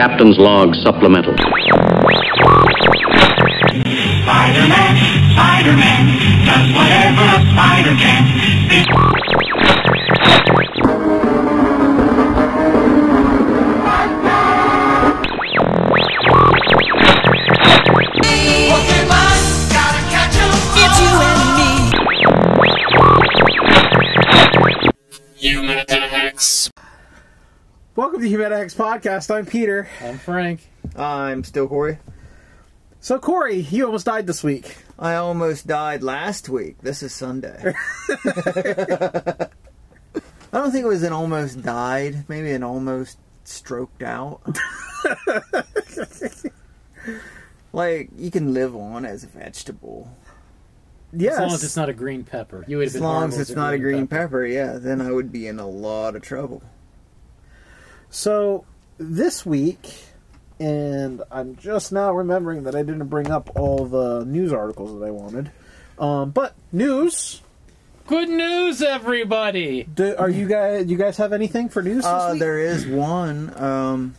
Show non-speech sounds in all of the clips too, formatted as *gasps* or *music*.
Captain's Log Supplemental. Spider-Man, Spider-Man, does whatever a spider can. Gotta catch 'em Human attacks. Welcome to Humanics Podcast. I'm Peter. I'm Frank. I'm still Corey. So, Corey, you almost died this week. I almost died last week. This is Sunday. *laughs* I don't think it was an almost died. Maybe an almost stroked out. *laughs* like you can live on as a vegetable Yes. As long as it's not a green pepper. You would as long as it's not a green pepper. Yeah, then I would be in a lot of trouble. So, this week, and I'm just now remembering that I didn't bring up all the news articles that I wanted. Um, but news. Good news, everybody! Do, are you guys? You guys have anything for news this Uh, week? there is one. Um,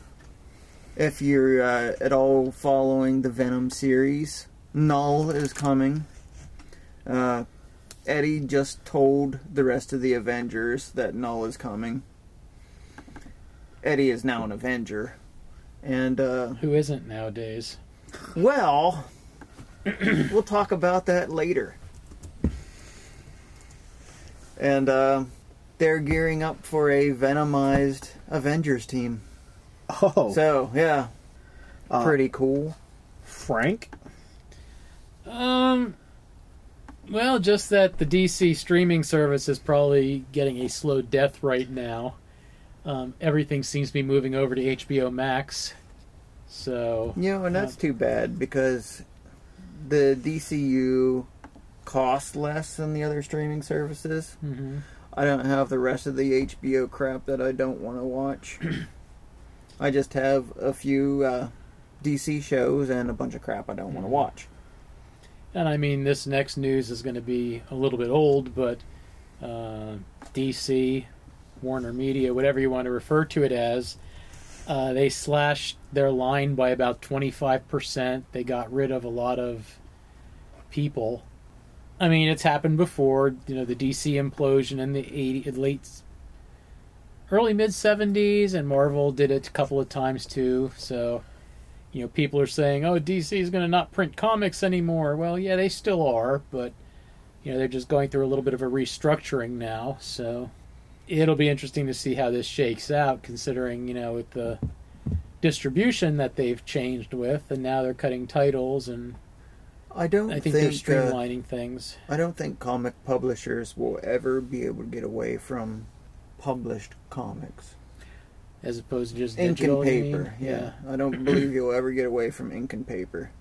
if you're uh, at all following the Venom series, Null is coming. Uh, Eddie just told the rest of the Avengers that Null is coming. Eddie is now an Avenger. And, uh, Who isn't nowadays? well, *clears throat* we'll talk about that later. And, uh, they're gearing up for a Venomized Avengers team. Oh, So, yeah, uh, pretty cool. Frank. Um, well, just that the DC streaming service is probably getting a slow death right now. Um, everything seems to be moving over to HBO Max. So, You know, and that's too bad because the DCU costs less than the other streaming services. mhm. I don't have the rest of the HBO crap that I don't want to watch. *clears throat* I just have a few uh, DC shows and a bunch of crap I don't want to watch. and I mean, this next news is going to be a little bit old, but uh, DC, Warner Media, whatever you want to refer to it as, uh, they slashed their line by about 25%. They got rid of a lot of people. I mean, it's happened before. You know, the DC implosion in the 80, late, early mid 70s, and Marvel did it a couple of times too. So, you know, people are saying, "Oh, DC is going to not print comics anymore." Well, yeah, they still are, but you know, they're just going through a little bit of a restructuring now. So, it'll be interesting to see how this shakes out, considering you know with the distribution that they've changed with, and now they're cutting titles, and I don't I think, think, they're uh, streamlining things. I don't think comic publishers will ever be able to get away from published comics. As opposed to just Ink digital, and paper, yeah. I don't *clears throat* believe you'll ever get away from ink and paper.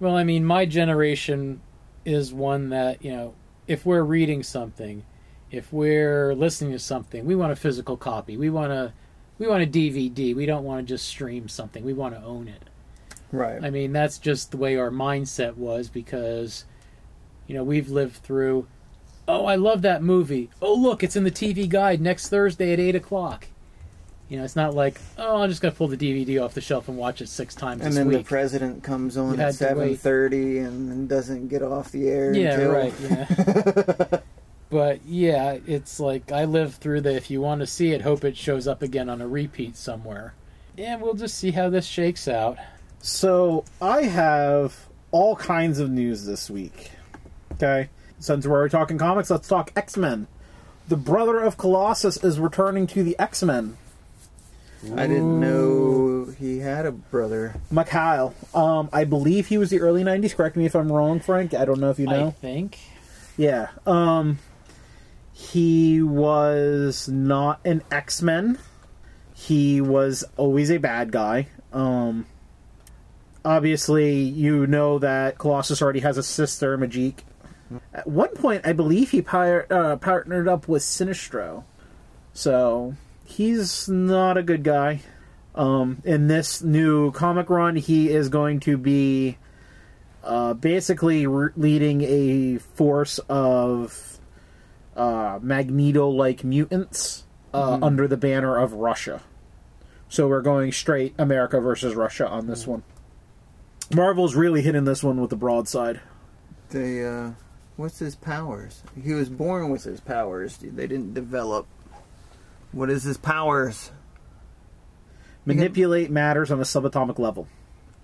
Well, I mean, my generation is one that, you know, if we're reading something, if we're listening to something, we want a physical copy. We want a we want a DVD. We don't want to just stream something. We want to own it. Right. I mean, that's just the way our mindset was because you know, we've lived through Oh, I love that movie. Oh, look, it's in the TV guide next Thursday at 8 o'clock. You know, it's not like, oh, I'm just going to pull the DVD off the shelf and watch it six times and then the president comes on had at seven thirty and doesn't get off the air. Yeah, until... right. Yeah. *laughs* but yeah, it's like I lived through the. If you want to see it, hope it shows up again on a repeat somewhere. And we'll just see how this shakes out. So I have all kinds of news this week. Okay, since we're already talking comics, let's talk X Men. The brother of Colossus is returning to the X Men. I didn't know he had a brother. Mikhail. Um, I believe he was the early '90s. Correct me if I'm wrong, Frank. I don't know if you know. I think. Yeah. Um, he was not an X Men. He was always a bad guy. Um, obviously, you know that Colossus already has a sister, Magik. At one point, I believe he par- uh, partnered up with Sinestro. So, he's not a good guy. Um, in this new comic run, he is going to be uh, basically leading a force of uh, Magneto like mutants uh, under the banner of Russia. So we're going straight America versus Russia on this one. Marvel's really hitting this one with the broadside. They, uh, what's his powers? He was born with his powers. They didn't develop. What is his powers? Manipulate matters on a subatomic level.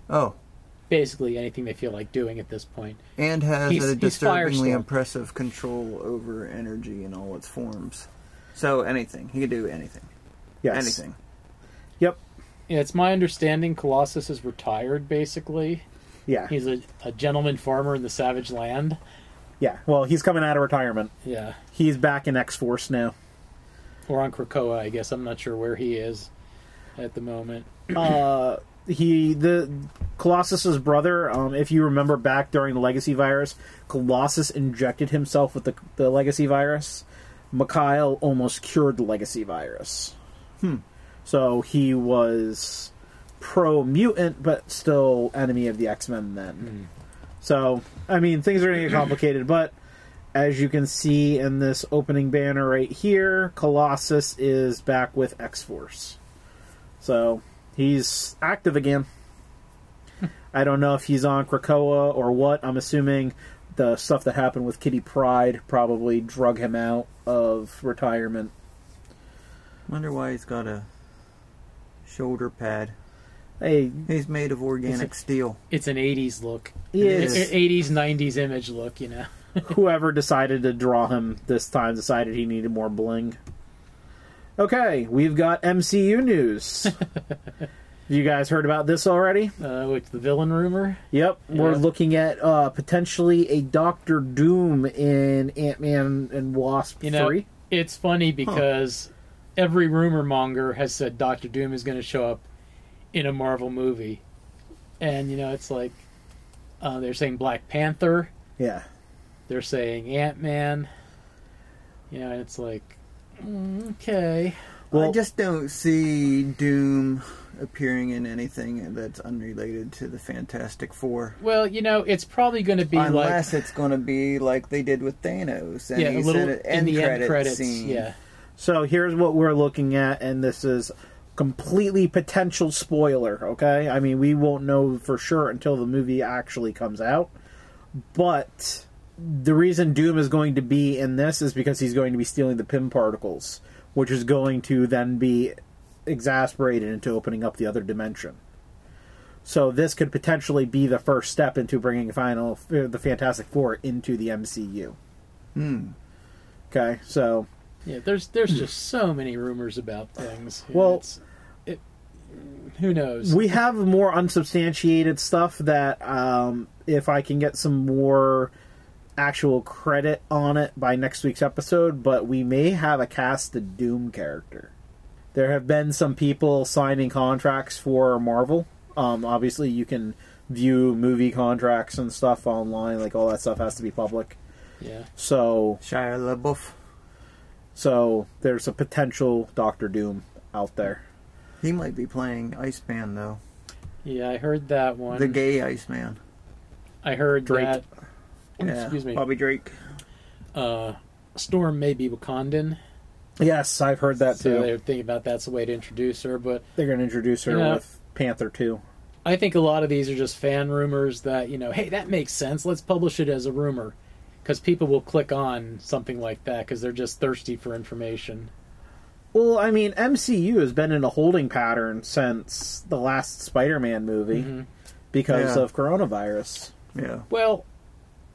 Oh, Basically, anything they feel like doing at this point. and has He's- a disturbingly impressive control over energy in all its forms. So anything. He could do anything. Yes. Anything. Yep. Yeah, it's my understanding Colossus is retired. Basically, Yeah. he's a, a gentleman farmer in the Savage Land. Yeah. Well, he's coming out of retirement. Yeah, He's back in X Force now. or on Krakoa, I guess. I'm not sure where he is at the moment. uh, he the Colossus's brother. Um, if you remember back during the Legacy virus, Colossus injected himself with the the Legacy virus. Mikhail almost cured the Legacy virus. Hmm. So he was pro mutant, but still enemy of the X Men then. So I mean, things are going to get *clears throat* complicated, but. As you can see in this opening banner right here, Colossus is back with X Force. So he's active again. I don't know if he's on Krakoa or what. I'm assuming the stuff that happened with Kitty Pryde probably drug him out of retirement. Wonder why he's got a shoulder pad. Hey, He's made of organic It's steel. It's an '80s look. he It is. is. 80s, 90s image look. You know. *laughs* whoever decided to draw him this time decided he needed more bling. Okay, we've got MCU news. *laughs* you guys heard about this already? Uh, with the villain rumor. Yep, we're looking at uh, potentially a Doctor Doom in Ant Man and Wasp You know, 3. it's funny because every rumor monger has said Doctor Doom is going to show up in a Marvel movie, and you know it's like uh, they're saying Black Panther, Yeah. they're saying Ant Man. You know, and it's like Mm, okay, Well- I just don't see Doom appearing in anything that's unrelated to the Fantastic Four. well, you know, it's probably going to be Unless it's going to be like they did with Thanos, and yeah, he a little said an in end the credit end credits. scene. Yeah, So here's what we're looking at, and this is completely potential spoiler, okay? I mean, we won't know for sure until the movie actually comes out. But the reason Doom is going to be in this is because he's going to be stealing the Pym particles, which is going to then be exasperated into opening up the other dimension. So this could potentially be the first step into bringing final the Fantastic Four into the MCU. Hmm. Okay, so yeah. There's there's just so many rumors about things. You Well- it's, it, who knows? we have more unsubstantiated stuff that um, if I can get some more actual credit on it by next week's episode, but we may have a casted Doom character. There have been some people signing contracts for Marvel. Um, obviously, you can view movie contracts and stuff online. Like all that stuff has to be public. yeah. So, Shia LaBeouf. so there's a potential Doctor Doom out there. He might be playing Iceman though, Yeah, I heard that one. the gay Iceman. I heard Drake. that. Yeah, Excuse me. Bobby Drake. Uh, Storm may be Wakandan, Yes, I've heard that so too. they're thinking about that's the way to introduce her. But They're going to introduce her Yeah. with Panther 2. I think a lot of these are just fan rumors that you know, hey, that makes sense. Let's publish it as a rumor, because people will click on something like that because they're just thirsty for information. Well, I mean, MCU has been in a holding pattern since the last Spider-Man movie Mhm. because Yeah. of coronavirus. Yeah. Well,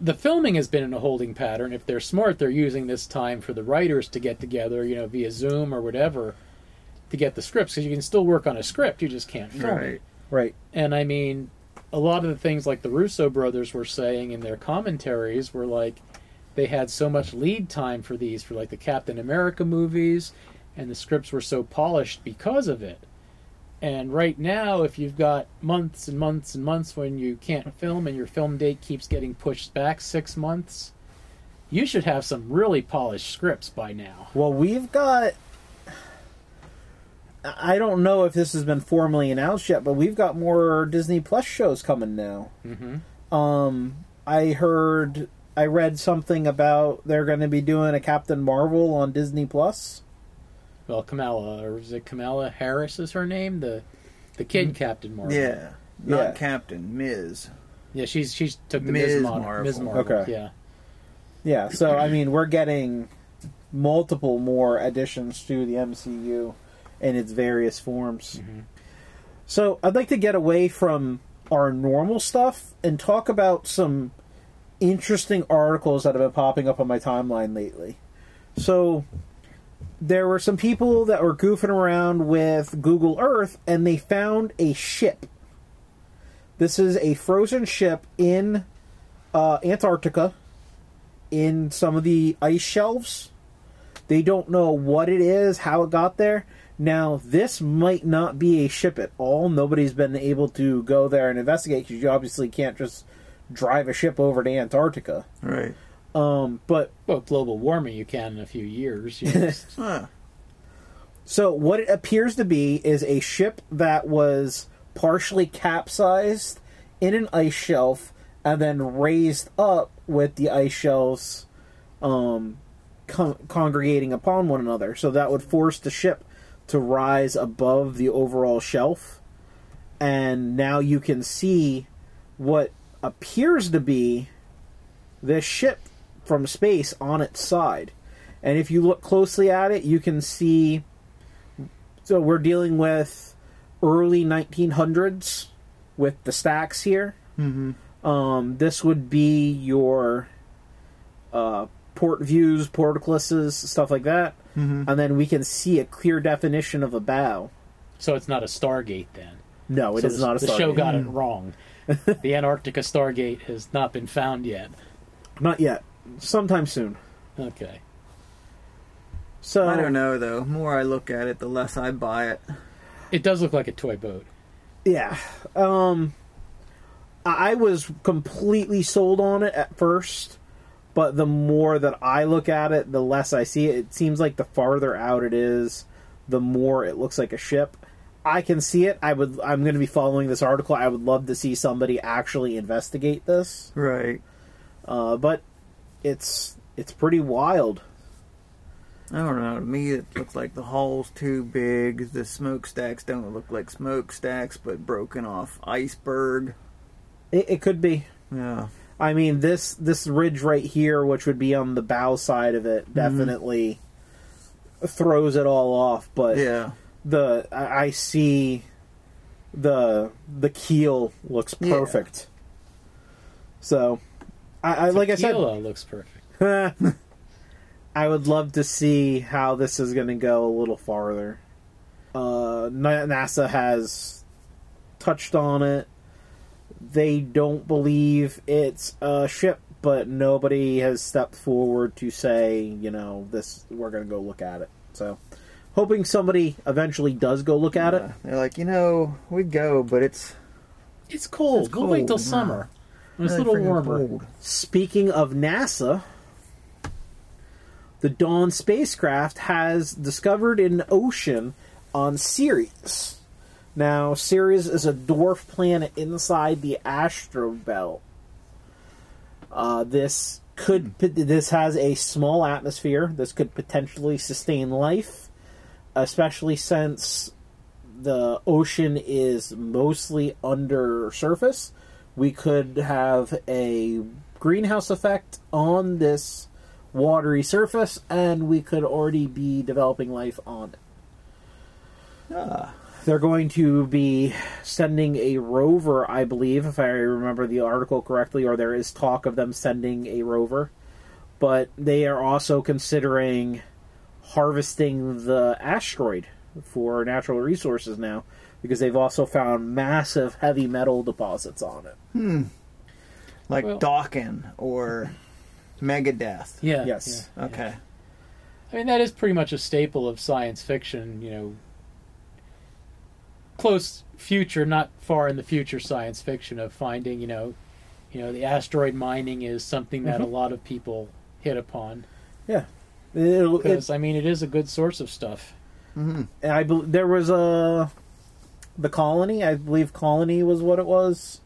the filming has been in a holding pattern. If they're smart, they're using this time for the writers to get together, you know, via Zoom or whatever, to get the scripts. Because you can still work on a script, you just can't film it. Right. Right. And I mean, a lot of the things like the Russo brothers were saying in their commentaries were like they had so much lead time for these, for like the Captain America movies, and the scripts were so polished because of it. And right now, if you've got months and months and months when you can't film and your film date keeps getting pushed back six months, you should have some really polished scripts by now. Well, we've got. I don't know if this has been formally announced yet, but we've got more Disney Plus shows coming now. Mm-hmm. Um, I heard, I read something about they're going to be doing a Captain Marvel on Disney Plus. Well, Kamala, or is it Kamala Harris? Is her name the the kid mm. Captain Marvel? Yeah, not Yeah. Captain Ms. yeah. She's she's took the Ms. Ms. Mar- Marvel. Ms. Marvel. Okay. Yeah, Yeah, so I mean, we're getting multiple more additions to the MCU in its various forms. Mm-hmm. So I'd like to get away from our normal stuff and talk about some interesting articles that have been popping up on my timeline lately. So there were some people that were goofing around with Google Earth and they found a ship. This is a frozen ship in uh, Antarctica in some of the ice shelves. They don't know what it is, how it got there. Now, this might not be a ship at all. Nobody's been able to go there and investigate because you obviously can't just drive a ship over to Antarctica. Right. Um, but well, global warming you can in a few years. You *laughs* know, Huh. So what it appears to be is a ship that was partially capsized in an ice shelf and then raised up with the ice shelves um, con- congregating upon one another. So that would force the ship to rise above the overall shelf. And now you can see what appears to be this ship from space on its side. And if you look closely at it, you can see so we're dealing with early 1900s with the stacks here. Mm-hmm. Um, this would be your uh, port views, portcullises, stuff like that. Mm-hmm. And then we can see a clear definition of a bow. so it's not a Stargate then. No, it so is the, not a the show Stargate. got it wrong. *laughs* the Antarctica Stargate has not been found yet. Not yet. Sometime soon. Okay. So I don't know though. The more I look at it, the less I buy it. It does look like a toy boat. Yeah. Um I I was completely sold on it at first, but the more that I look at it, the less I see it. It seems like the farther out it is, the more it looks like a ship. I can see it. I would I'm going to be following this article. I would love to see somebody actually investigate this. Right. Uh, but it's it's pretty wild. I don't know. To me, it looks like the hull's too big. The smokestacks don't look like smokestacks, but broken off iceberg. It, it could be. Yeah. I mean this this ridge right here, which would be on the bow side of it, mm-hmm. definitely throws it all off. But Yeah. the I, I see the the keel looks Yeah. perfect. So, I, I like I said, looks perfect. *laughs* I would love to see how this is going to go a little farther. Uh, NASA has touched on it. They don't believe it's a ship, but nobody has stepped forward to say, you know, this. We're going to go look at it. So, hoping somebody eventually does go look at it. They're like, you know, we'd go, but it's It's cold. It's We'll wait till cold, yeah. summer. It's a little warmer. cold. Speaking of NASA, the Dawn spacecraft has discovered an ocean on Ceres. Now, Ceres is a dwarf planet inside the astro belt. Uh, this could this has a small atmosphere. This could potentially sustain life, especially since the ocean is mostly under surface. We could have a greenhouse effect on this watery surface, and we could already be developing life on it. Ah. They're going to be sending a rover, I believe, if I remember the article correctly, or there is talk of them sending a rover. But they are also considering harvesting the asteroid for natural resources now, because they've also found massive heavy metal deposits on it. Hmm. like Well- Dokken or Megadeth. Yeah. Yes. yeah. Okay. I mean, that is pretty much a staple of science fiction, you know. Close future, not far in the future science fiction of finding, you know, you know, the asteroid mining is something that a mm-hmm. lot of people hit upon Yeah. It'll, it, because I mean, it is a good source of stuff. Hmm I bel there was a the colony. I believe colony was what it was.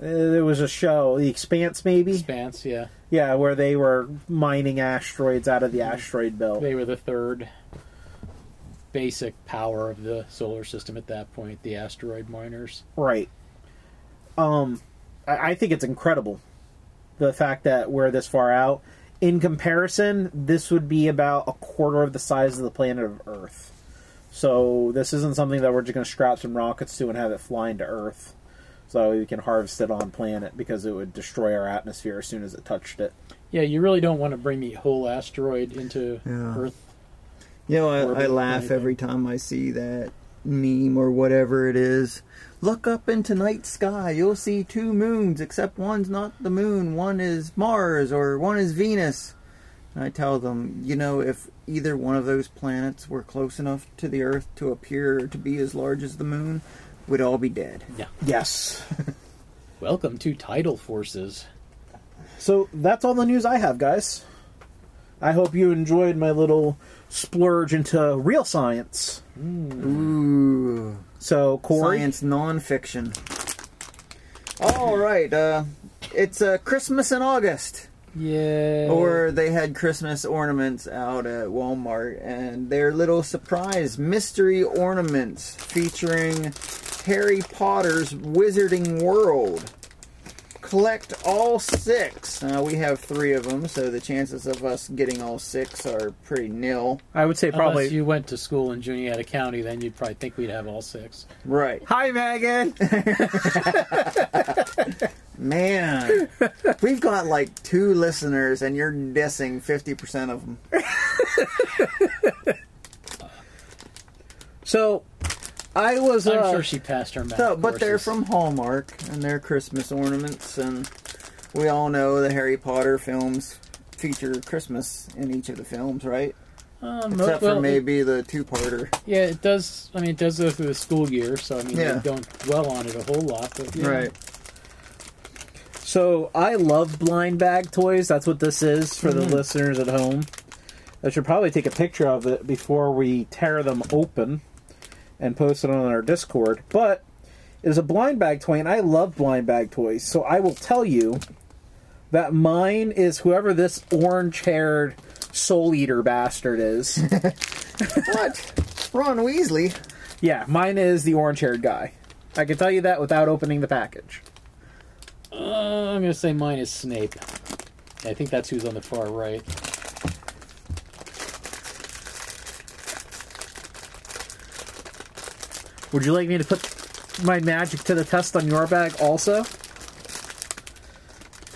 Uh, there was a show, The Expanse, maybe. Expanse, yeah. Yeah, where they were mining asteroids out of the asteroid belt. They were the third. basic power of the solar system at that point, the asteroid miners. Right. Um, I, I think it's incredible the fact that we're this far out. In comparison, this would be about a quarter of the size of the planet of Earth. So this isn't something that we're just going to strap some rockets to and have it fly into Earth, so we can harvest it on planet because it would destroy our atmosphere as soon as it touched it. Yeah, you really don't want to bring the whole asteroid into Yeah. Earth. You know, I, I laugh every time I see that meme or whatever it is. Look up into night sky. You'll see two moons, except one's not the moon. One is Mars or one is Venus. And I tell them, you know, if either one of those planets were close enough to the Earth to appear to be as large as the moon, we'd all be dead. Yeah. Yes. *laughs* Welcome to tidal forces. So that's all the news I have, guys. I hope you enjoyed my little splurge into real science. Ooh. So, Corey, Science nonfiction. All right, uh, it's uh, Christmas in August. Yeah. Or they had Christmas ornaments out at Walmart, and they're little surprise mystery ornaments featuring Harry Potter's Wizarding World. Collect all six. Uh, we have three of them, so the chances of us getting all six are pretty nil. I would say probably. Unless probably. you went to school in Juniata County, then you'd probably think we'd have all six. Right. Hi, Megan. *laughs* Man, we've got like two listeners, and you're dissing 50% of them. *laughs* so, I was. I'm uh, sure she passed her math. So, but they're from Hallmark, and they're Christmas ornaments, and we all know the Harry Potter films feature Christmas in each of the films, right? Um, Except well, for it- maybe the two-parter. yeah, it does. I mean, it does go through the school year, so I mean, Yeah. they don't dwell on it a whole lot. But yeah. So I love blind bag toys. That's what this is for the listeners at home. I should probably take a picture of it before we tear them open and post it on our Discord. But it is a blind bag toy, and I love blind bag toys. So I will tell you that mine is whoever this orange-haired soul eater bastard is. *laughs* What? Ron Weasley? yeah, mine is the orange-haired guy. I can tell you that without opening the package. Uh, I'm gonna say mine is Snape. I think that's who's on the far right. Would you like me to put my magic to the test on your bag also?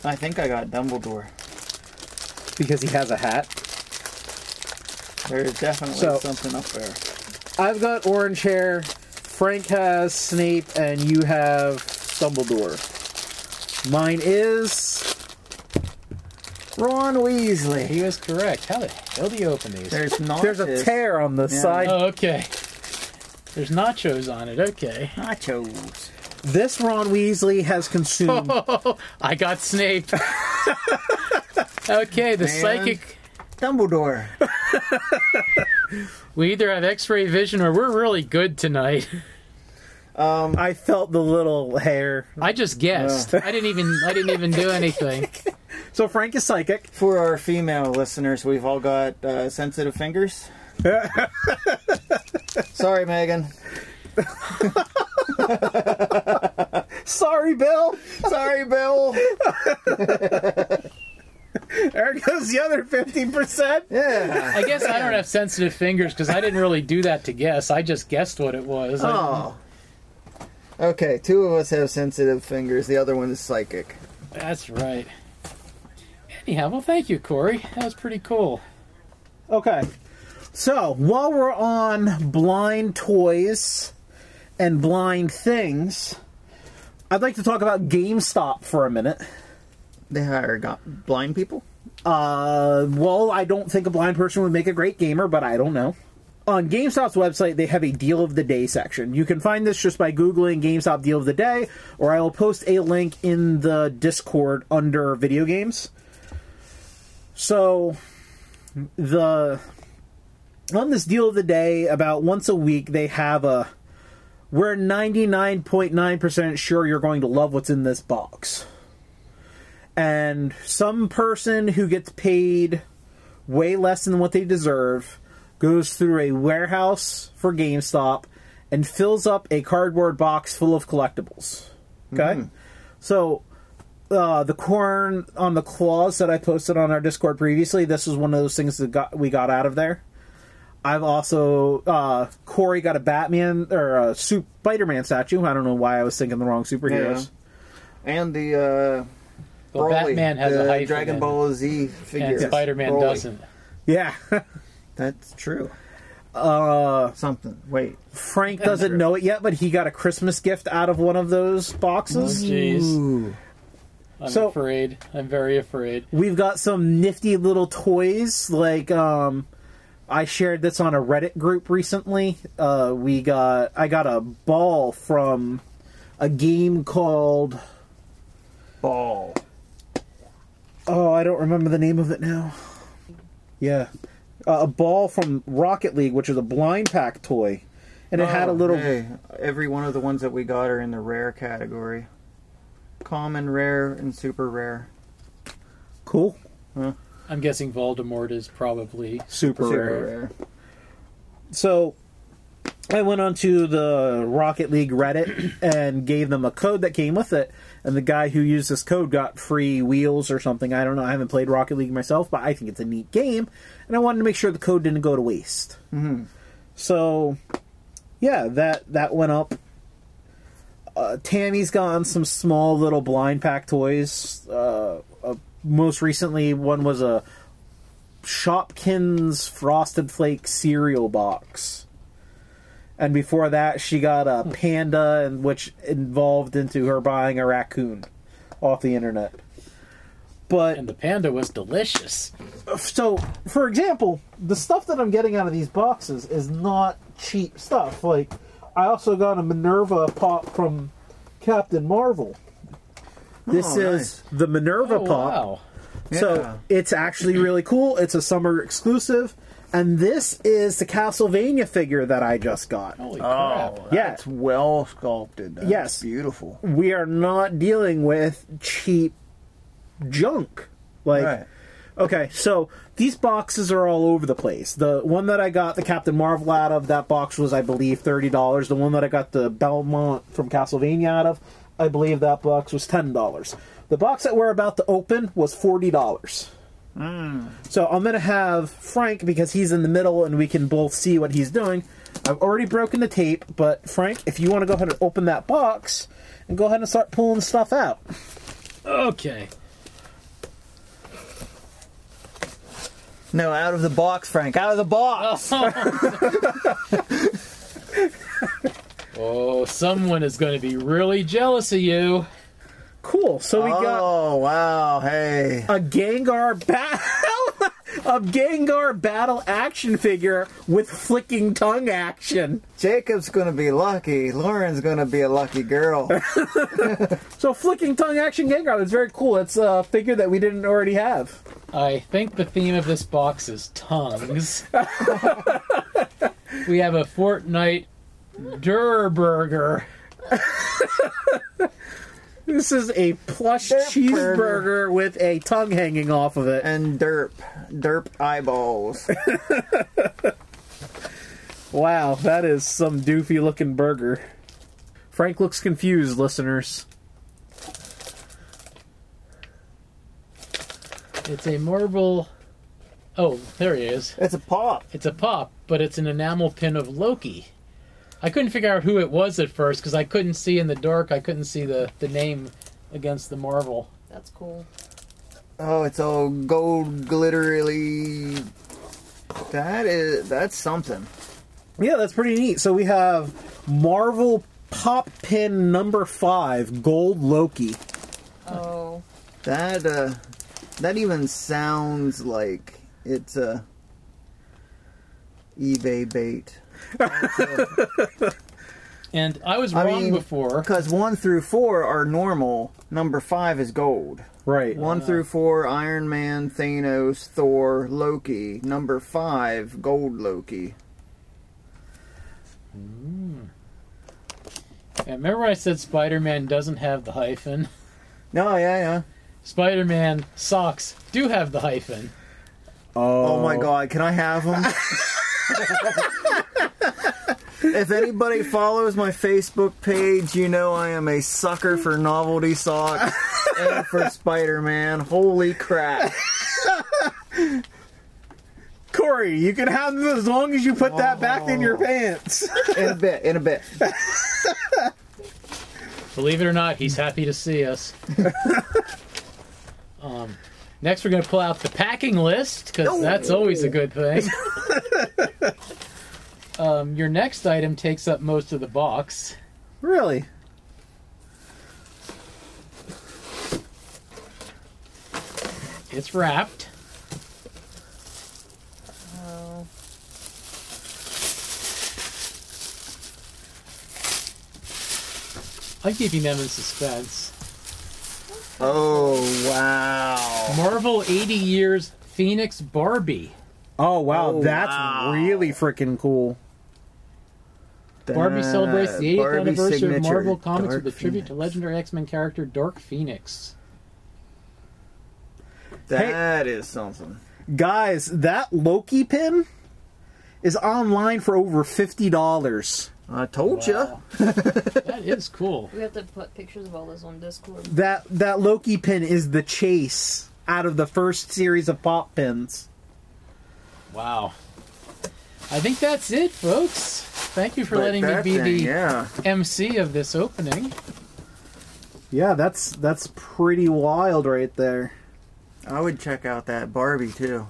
I think I got Dumbledore. Because he has a hat. There's definitely So- something up there. I've got orange hair. Frank has Snape, and you have Dumbledore. Mine is. Ron Weasley. He was correct. How the hell do you open these? There's not. There's a tear on the Yeah. side. Oh, okay. There's nachos on it. Okay. nachos. This Ron Weasley has consumed. *laughs* I got Snape. *laughs* okay, the Man. psychic. Dumbledore. *laughs* We either have X-ray vision or we're really good tonight. Um, I felt the little hair. I just guessed. I didn't even. I didn't even do anything. So Frank is psychic. for our female listeners, we've all got uh, sensitive fingers. *laughs* Sorry, Megan. *laughs* Sorry, Bill. Sorry, Bill. *laughs* There goes the other 15%. Yeah. I guess I don't have sensitive fingers because I didn't really do that to guess. I just guessed what it was. Oh. Okay, two of us have sensitive fingers. The other one is psychic. That's right. Anyhow, well, thank you, Corey. That was pretty cool. Okay. So, while we're on blind toys and blind things, I'd like to talk about GameStop for a minute. They hire got blind people. Uh, well, I don't think a blind person would make a great gamer, but I don't know. On GameStop's website, they have a deal of the day section. You can find this just by Googling GameStop deal of the day, or I will post a link in the Discord under video games. So, the on this deal of the day, about once a week, they have a we're 99.9% sure you're going to love what's in this box. And some person who gets paid way less than what they deserve goes through a warehouse for GameStop and fills up a cardboard box full of collectibles. Okay? So, uh, the corn on the claws that I posted on our Discord previously, this was one of those things that got we got out of there. I've also uh, Corey got a Batman or a Spider-Man statue. I don't know why I was thinking the wrong superheroes. And the uh, Well, Broly, Batman has the a hyphen. Dragon Ball Z figure. and Spider-Man Broly. doesn't. Yeah, *laughs* That's true. uh, Something. Wait. Frank doesn't know it yet, but he got a Christmas gift out of one of those boxes. Jeez, Ooh. I'm So- afraid. I'm very afraid. We've got some nifty little toys. Like um, I shared this on a Reddit group recently. Uh, we got I got a ball from a game called Ball. oh I don't remember the name of it now. Yeah, uh, a ball from Rocket League, which is a blind pack toy, and it had a Oh, little Hey, every one of the ones that we got are in the rare category. Common, rare, and super rare. cool I'm guessing Voldemort is probably super, Super rare. rare. So I went onto the Rocket League Reddit *clears throat* and gave them a code that came with it, and the guy who used this code got free wheels or something. I don't know. I haven't played Rocket League myself, but I think it's a neat game, and I wanted to make sure the code didn't go to waste. Mhm. So, yeah, that that went up. Uh, Tammy's gotten some small little blind pack toys. Uh, most recently, one was a Shopkins Frosted Flake cereal box. And before that, she got a hmm. panda, and which involved into her buying a raccoon off the internet. But and the panda was delicious. so, for example, the stuff that I'm getting out of these boxes is not cheap stuff. Like, I also got a Minerva pop from Captain Marvel. This Oh, is nice. the Minerva Oh, pop. wow. So it's actually really cool. It's a summer exclusive, and this is the Castlevania figure that I just got. Holy oh, crap. Oh, Yeah. that's well sculpted. That's Yes. beautiful. We are not dealing with cheap junk. Like, right. okay, so these boxes are all over the place. The one that I got the Captain Marvel out of, that box was, I believe, thirty dollars. The one that I got the Belmont from Castlevania out of, I believe that box was ten dollars. The box that we're about to open was forty dollars. Hmm. So I'm gonna have Frank because he's in the middle and we can both see what he's doing. I've already broken the tape, but Frank, if you want to go ahead and open that box and go ahead and start pulling stuff out. Okay. No, out of the box, Frank. Out of the box. Oh, *laughs* *laughs* Oh, someone is going to be really jealous of you. Cool. So we got oh wow! Hey, a Gengar battle, *laughs* a Gengar battle action figure with flicking tongue action. Jacob's gonna be lucky. Lauren's gonna be a lucky girl. *laughs* *laughs* So flicking tongue action Gengar. That's very cool. It's a figure that we didn't already have. I think the theme of this box is tongues. we have a Fortnite Durr Burger. This is a plush Derp cheeseburger with a tongue hanging off of it. and derp, derp eyeballs. *laughs* Wow, that is some doofy looking burger. Frank looks confused, listeners. It's a marble. Oh, there he is. It's a pop. It's a pop, but it's an enamel pin of Loki. I couldn't figure out who it was at first because I couldn't see in the dark. I couldn't see the, the name against the Marvel. That's cool. Oh, it's all gold glitterily. That is that's something. Yeah, that's pretty neat. So we have Marvel Pop Pin number five, Gold Loki. Oh, That uh, that even sounds like it's a eBay bait. *laughs* And I was I wrong mean, before. Because one through four are normal. Number five is gold. Right. One through four, Iron Man, Thanos, Thor, Loki. Number five, Gold Loki. Mm. And remember I said Spider-Man doesn't have the hyphen? No, yeah, yeah. Spider-Man socks do have the hyphen. Oh, Oh, my god, can I have them? *laughs* if anybody follows my Facebook page, you know I am a sucker for novelty socks and for Spider Man. Holy crap. Corey, you can have them as long as you put that back in your pants. In a bit, in a bit. Believe it or not, he's happy to see us. um, *laughs* next, we're going to pull out the packing list because that's always a good thing. *laughs* um, your next item takes up most of the box. really? It's wrapped. Oh. I'm keeping them in suspense. Oh, wow. Marvel 80 Years Phoenix Barbie. Oh wow, Oh, that's wow. really freaking cool. Barbie celebrates the 80th Barbie anniversary of Marvel Comics Dark with a tribute to legendary X-Men character Dark Phoenix. That is something. Guys, that Loki pin is online for over fifty dollars. I told Wow. you. *laughs* that is cool. We have to put pictures of all this on Discord. That that Loki pin is the chase out of the first series of pop pins. Wow. I think that's it, folks. Thank you for letting me be thing, the Yeah. MC of this opening. Yeah, that's that's pretty wild right there. I would check out that Barbie too.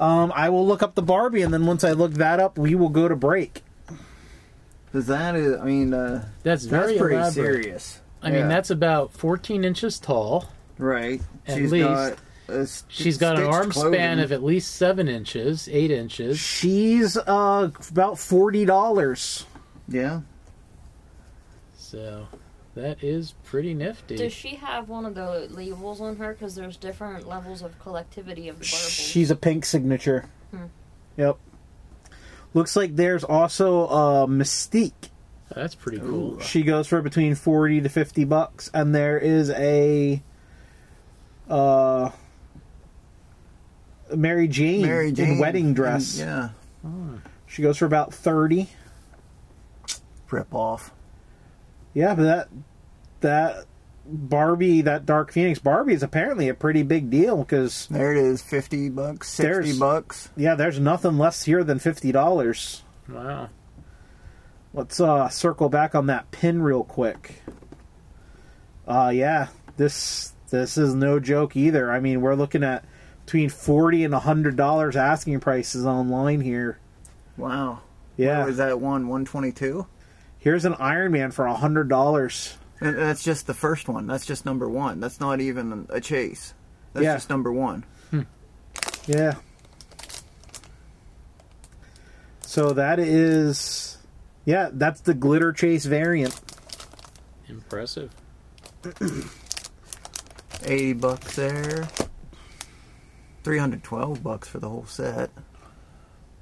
Um, I will look up the Barbie, and then once I look that up, we will go to break. Because that is, I mean, uh, That's very that's pretty elaborate. serious. I mean, that's about 14 inches tall. Right. At She's least. got a st- She's got an stitched arm span of at least seven inches, eight inches. She's uh about forty dollars. Yeah. So that is pretty nifty. Does she have one of the labels on her? Because there's different levels of collectivity of the barbels. She's a pink signature. Hmm. Yep. Looks like there's also a Mystique. That's pretty cool. She goes for between forty to fifty bucks, and there is a uh Mary Jane, Mary Jane in wedding dress. Yeah. She goes for about thirty. Rip off. Yeah, but that that Barbie, that Dark Phoenix Barbie, is apparently a pretty big deal because There it is. Fifty bucks. Sixty bucks. yeah, there's nothing less here than fifty dollars. Wow. Let's uh circle back on that pin real quick. Uh yeah, this this is no joke either. I mean, we're looking at between forty and a hundred dollars asking prices online here. Wow. Yeah, What was that one? One twenty two. here's an Iron Man for a hundred dollars. And that's just the first one. That's just number one. That's not even a chase. That's Yeah. just number one. Hmm. Yeah. So that is, yeah, that's the glitter chase variant. Impressive. *clears throat* Eighty bucks there. Three hundred twelve bucks for the whole set.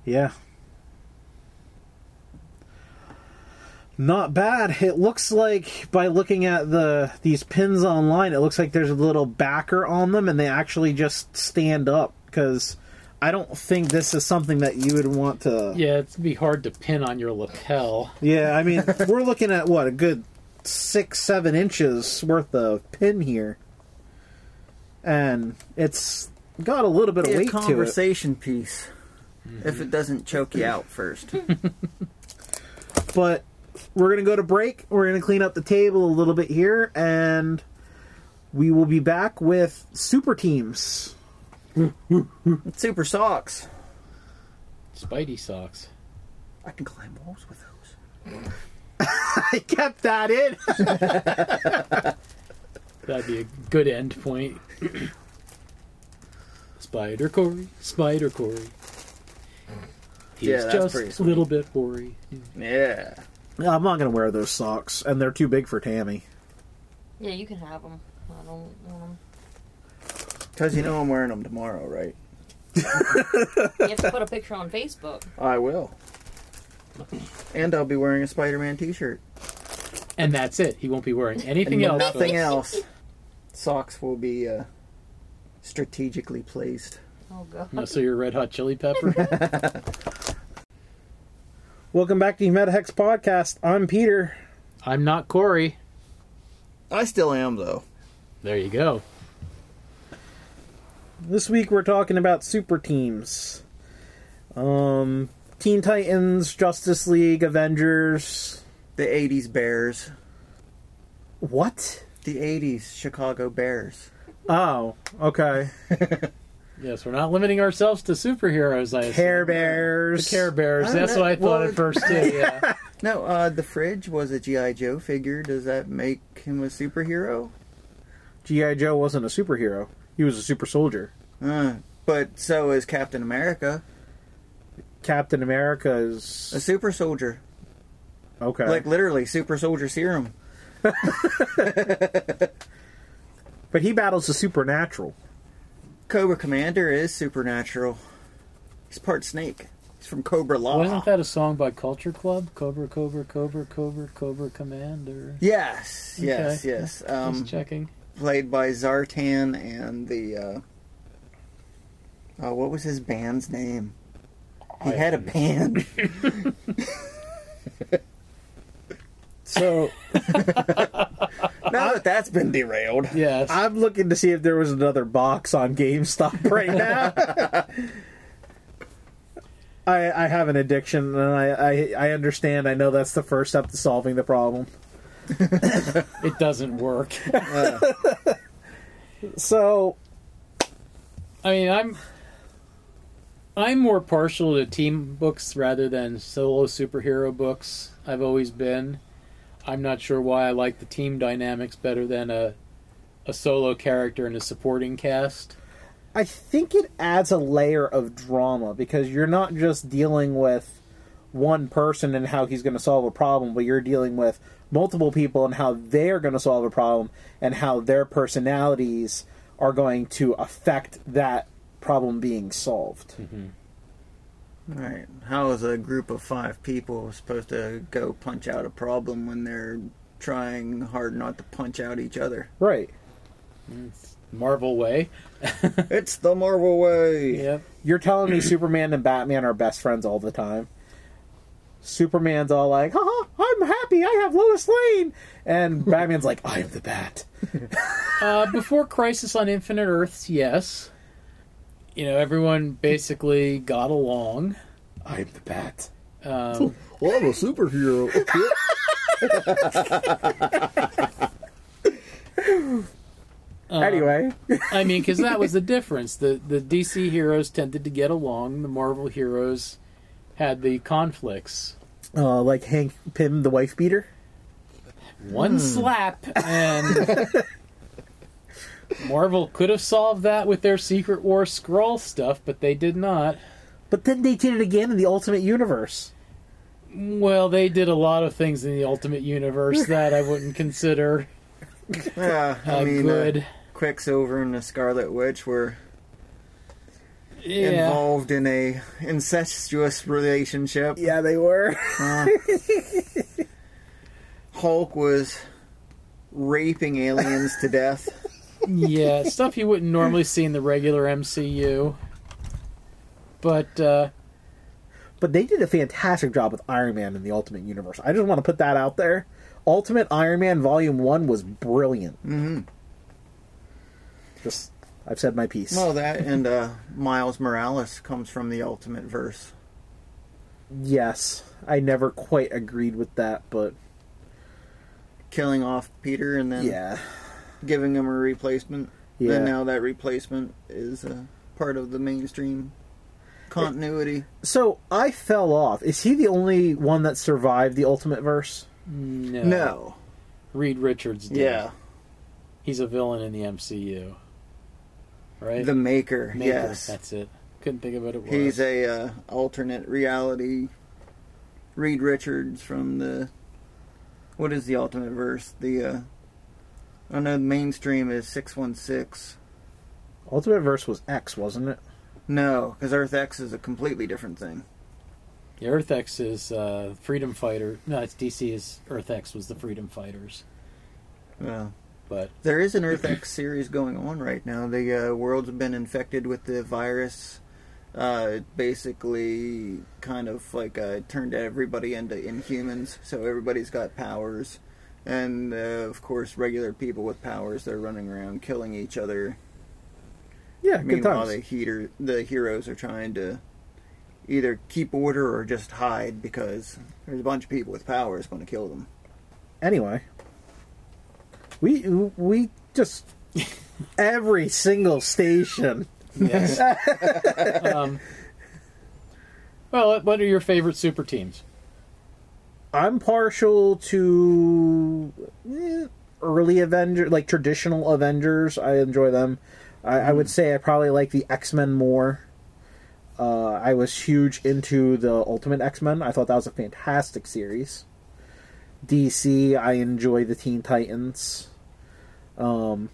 Yeah. Not bad. It looks like by looking at the these pins online, it looks like there's a little backer on them, and they actually just stand up. Because I don't think this is something that you would want to. Yeah, it'd be hard to pin on your lapel. Yeah, I mean, *laughs* we're looking at what a good six, seven inches worth of pin here, and it's got a little bit of Be a weight to it. conversation piece. If it mm-hmm. doesn't choke you out *laughs* first. But we're gonna go to break. We're gonna clean up the table a little bit here, and we will be back with super teams. Super socks. Spidey socks. I can climb walls with those. *laughs* I kept that in. *laughs* That'd be a good end point. *clears throat* Spider Corey, Spider Corey. He's Yeah, just a little bit hoary. Yeah. No, I'm not gonna wear those socks, and they're too big for Tammy. Yeah, you can have them. I don't want them. Because you know I'm wearing them tomorrow, right? You have to put a picture on Facebook. I will. And I'll be wearing a Spider Man t shirt. And that's it. He won't be wearing anything else. Nothing else. Socks will be uh, strategically placed. Oh god. So you're red hot chili pepper? *laughs* Welcome back to the MetaHex Podcast. I'm Peter. I'm not Corey. I still am though. There you go. This week we're talking about super teams. Um, Teen Titans, Justice League, Avengers. The '80s Bears. What? The '80s Chicago Bears. Oh, okay. *laughs* Yes, we're not limiting ourselves to superheroes. I assume. Care Bears. Care Bears. I don't That's know. what I thought Well, at first too. Yeah. *laughs* No, uh, the fridge was a GI Joe figure. Does that make him a superhero? G.I. Joe wasn't a superhero. He was a super soldier. Uh, but so is Captain America, Captain America is a is super soldier. okay. Like literally, super soldier serum. *laughs* but he battles the supernatural. Cobra Commander is supernatural. He's part snake. He's from Cobra-La. Wasn't that a song by Culture Club? Cobra, Cobra, Cobra, Cobra, Cobra Commander. Yes, yes, Okay. yes. Um, Just checking. played by Zartan and the. Uh, oh, what was his band's name? He I had a band. *laughs* *laughs* So *laughs* now that that's been derailed. Yes. I'm looking to see if there was another box on GameStop *laughs* right now. *laughs* I I have an addiction, and I, I I understand. I know that's the first step to solving the problem. *laughs* it doesn't work. So I mean, I'm I'm more partial to team books rather than solo superhero books. I've always been. I'm not sure why I like the team dynamics better than a a solo character and a supporting cast. I think it adds a layer of drama because you're not just dealing with one person and how he's going to solve a problem, but you're dealing with multiple people and how they're going to solve a problem and how their personalities are going to affect that problem being solved. Mm-hmm. Right. How is a group of five people supposed to go punch out a problem when they're trying hard not to punch out each other? Right. Marvel way. *laughs* it's the Marvel way. Yep. You're telling me Superman and Batman are best friends all the time. Superman's all like, "Haha, I'm happy. I have Lois Lane," and Batman's like, "I am the Bat." *laughs* Uh, before Crisis on Infinite Earths, yes. You know, everyone basically got along. I am the Bat. Um, *laughs* Well, I'm a superhero. um, anyway, I mean, because that was the difference. The the DC heroes tended to get along. The Marvel heroes had the conflicts. uh, like Hank Pym, the wife beater. One slap, and *laughs* Marvel could have solved that with their Secret War Skrull stuff, but they did not. But then they did it again in the Ultimate Universe. Well, they did a lot of things in the Ultimate Universe *laughs* that I wouldn't consider Yeah, I uh, mean, good. Uh, Quicksilver and the Scarlet Witch were yeah. involved in a incestuous relationship. Yeah, they were. Uh, *laughs* Hulk was raping aliens to death. Yeah, stuff you wouldn't normally see in the regular MCU. But uh, But they did a fantastic job with Iron Man in the Ultimate Universe. I just want to put that out there. Ultimate Iron Man Volume 1 was brilliant. hmm Just, I've said my piece. Well, that and uh, Miles Morales comes from the Ultimate Verse. yes, I never quite agreed with that, but Killing off Peter and then yeah. Giving him a replacement. Yeah. Then now that replacement is uh, part of the mainstream continuity. So I fell off. Is he the only one that survived the Ultimate Verse? no. No. Reed Richards did. Yeah. He's a villain in the MCU. Right? The Maker. Maker, Yes. That's it. Couldn't think of what it was. He's a uh, alternate reality. Reed Richards from the what is the ultimate verse? The uh, I know the mainstream is six one six. Ultimate Verse was X, wasn't it? No, because Earth X is a completely different thing. The Earth X is uh, Freedom Fighter. No, it's DC. Is Earth X was the Freedom Fighters. Yeah. But There is an Earth X series going on right now. The uh, world's been infected with the virus. Uh, it basically, kind of like uh, turned everybody into Inhumans, so everybody's got powers, and uh, of course, regular people with powers they're running around killing each other. Yeah, good Meanwhile, times. the heater, the heroes are trying to either keep order or just hide because there's a bunch of people with powers going to kill them. Anyway, we we just *laughs* every single station. yes. *laughs* um, well, what are your favorite super teams? I'm partial to eh, early Avenger, like traditional Avengers. I enjoy them. I, I would say I probably like the X Men more. Uh, I was huge into the Ultimate X Men. I thought that was a fantastic series. DC, I enjoy the Teen Titans. Um,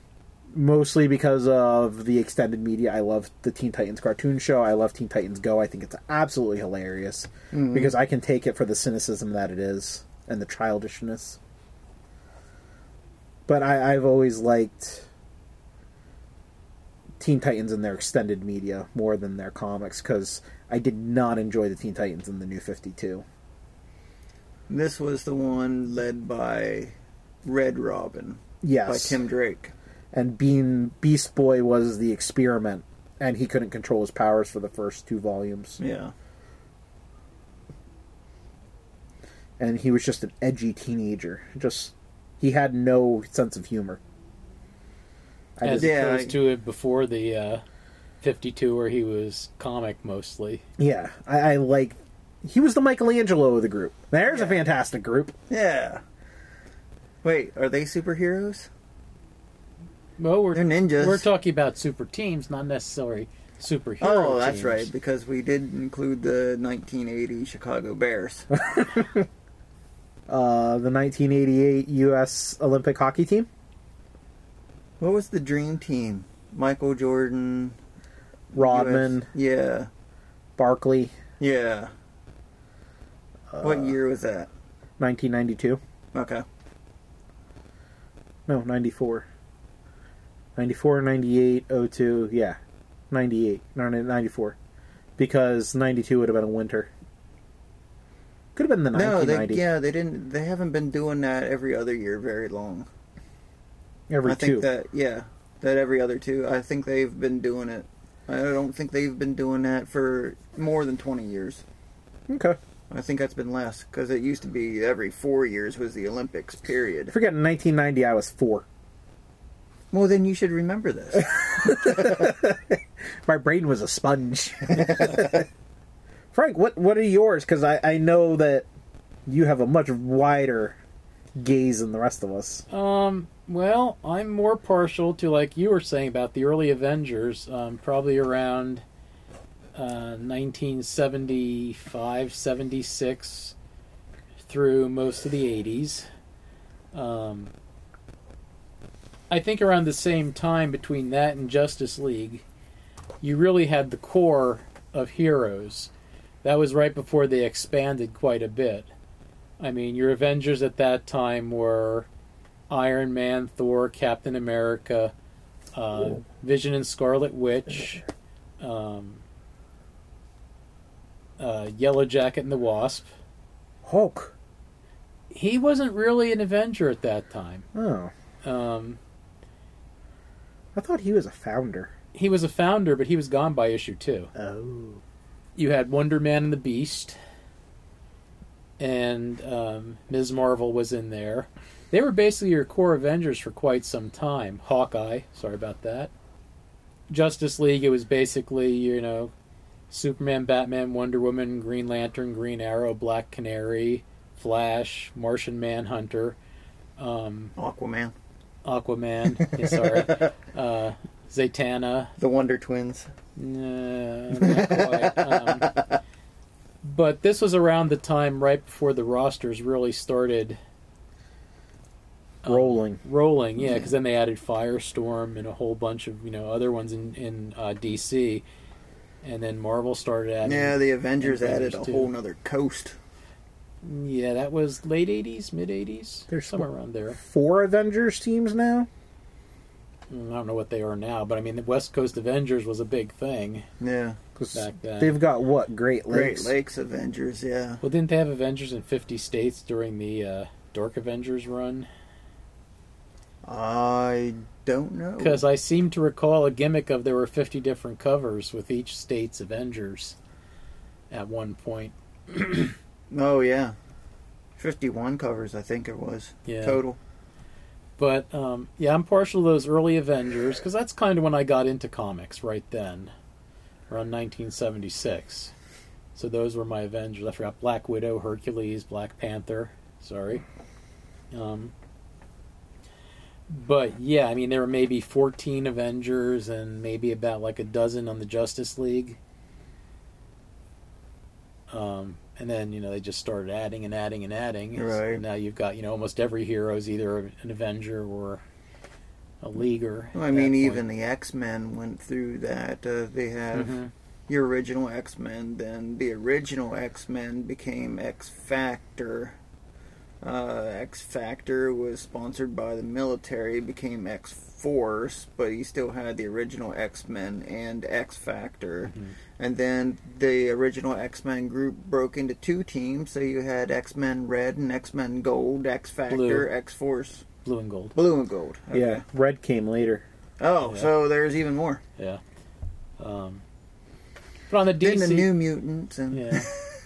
mostly because of the extended media. I love the Teen Titans cartoon show. I love Teen Titans Go. I think it's absolutely hilarious mm-hmm. because I can take it for the cynicism that it is and the childishness. But I, I've always liked Teen Titans in their extended media more than their comics because I did not enjoy the Teen Titans in the New Fifty Two. This was the one led by Red Robin Yes, by Tim Drake. And Bean Beast Boy was the experiment, and he couldn't control his powers for the first two volumes, Yeah. and he was just an edgy teenager. Just he had no sense of humor. I As just, Yeah, opposed I- to it before the uh, 52, where he was comic mostly. yeah, I, I like. He was the Michelangelo of the group. There's a fantastic group. Yeah. Wait, are they superheroes? Well, we're They're ninjas. we're talking about super teams, not necessarily superhero. Oh, that's right, because we did include the 1980 Chicago Bears. *laughs* Uh, the 1988 U.S. Olympic hockey team. what was the dream team? Michael Jordan. Rodman, US Yeah. Barkley, Yeah. what year was that? 1992. Okay. No, 94. 94, 98, 02, yeah. 98, no, no, 94. Because 92 would have been a winter. Could have been the No, they 1990. yeah, they didn't they haven't been doing that every other year very long. Every I think two. that yeah, that every other two. I think they've been doing it. I don't think they've been doing that for more than 20 years. Okay. I think that's been less because it used to be every 4 years was the Olympics period. I forget 1990 I was four. Well, then you should remember this. *laughs* *laughs* My brain was a sponge. *laughs* Frank, what what are yours? Because I, I know that you have a much wider gaze than the rest of us. Um, well, I'm more partial to like you were saying about the early Avengers, um, probably around uh, 1975, 76 through most of the 80s. Um, I think around the same time between that and Justice League, you really had the core of heroes. That was right before they expanded quite a bit. I mean, your Avengers at that time were Iron Man, Thor, Captain America, uh, Vision and Scarlet Witch, um, uh, Yellow Jacket and the Wasp. Hulk. He wasn't really an Avenger at that time. Oh, Um, I thought he was a founder. he was a founder, but he was gone by issue two. Oh. You had Wonder Man and the Beast, and um, Ms. Marvel was in there. They were basically your core Avengers for quite some time. Hawkeye, sorry about that. Justice League, it was basically, you know, Superman, Batman, Wonder Woman, Green Lantern, Green Arrow, Black Canary, Flash, Martian Manhunter, um, Aquaman, Aquaman, yeah, sorry, *laughs* uh, Zatanna, the Wonder Twins. no, not quite. Um, but this was around the time right before the rosters really started um, Rolling. rolling. Yeah, because then they added Firestorm and a whole bunch of you know other ones in in uh, DC, and then Marvel started adding. Yeah, the Avengers Avengers added a too. whole nother coast. Yeah, that was late '80s, mid '80s, There's somewhere what- around there. Four Avengers teams now. I don't know what they are now, but I mean the West Coast Avengers was a big thing Yeah, back then. They've got what? Great Lakes. Great Lakes. Lakes Avengers, yeah. Well, didn't they have Avengers in 50 states during the uh, Dark Avengers run? I don't know. Because I seem to recall a gimmick of there were 50 different covers with each state's Avengers at one point. *clears throat* Oh, yeah. 51 covers, I think it was. Yeah. Total. But um, yeah, I'm partial to those early Avengers because that's kind of when I got into comics right then, around 1976. So those were my Avengers. I forgot Black Widow, Hercules, Black Panther. Sorry. Um, but yeah, I mean there were maybe 14 Avengers and maybe about like a dozen on the Justice League. Um, and then you know they just started adding and adding and adding. Right. Now you've got you know almost every hero is either an Avenger or a Leaguer. Well, I mean, even the X Men went through that. Uh, they have Mhm. your original X Men, then the original X Men became X Factor. Uh, X Factor was sponsored by the military, became X Force, but he still had the original X Men and X Factor. Mhm. And then the original X Men group broke into two teams, so you had X Men Red and X Men Gold, X Factor, X Force, Blue and Gold. Blue and Gold. Okay. Yeah, Red came later. Oh, Yeah. so there's even more. Yeah. Um, but on the DC. Then the New Mutants and yeah.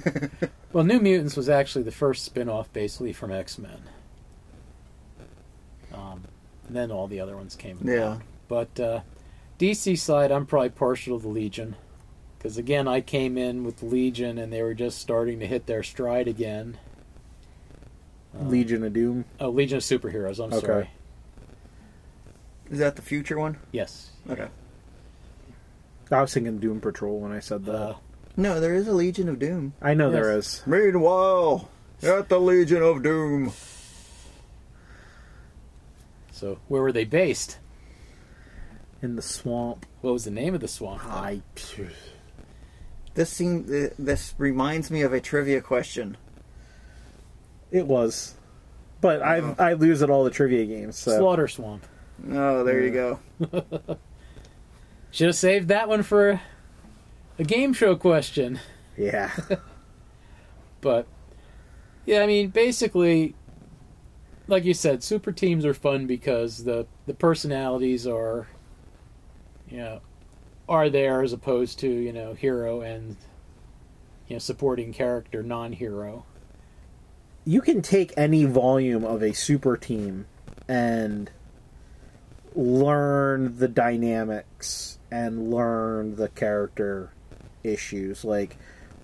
*laughs* well, New Mutants was actually the first spin-off, basically from X Men. Um, and then all the other ones came. In. Yeah. about. But uh, DC side, I'm probably partial to the Legion, because again, I came in with Legion, and they were just starting to hit their stride again. Um, Legion of Doom. Oh, Legion of Superheroes. I'm Okay. sorry. is that the future one? Yes. Okay. I was thinking Doom Patrol when I said that. Uh, No, there is a Legion of Doom. I know there yes. is. Meanwhile, at the Legion of Doom. So, where were they based? In the swamp. What was the name of the swamp? though? I. This seem th- this reminds me of a trivia question. It was. But I Oh. I lose at all the trivia games. So. Slaughter Swamp. Oh, there you go. *laughs* Should have saved that one for a game show question. Yeah. *laughs* But yeah, I mean, basically, like you said, super teams are fun because the the personalities are, you know, are there as opposed to you know hero and you know supporting character non-hero. you can take any volume of a super team and learn the dynamics and learn the character issues like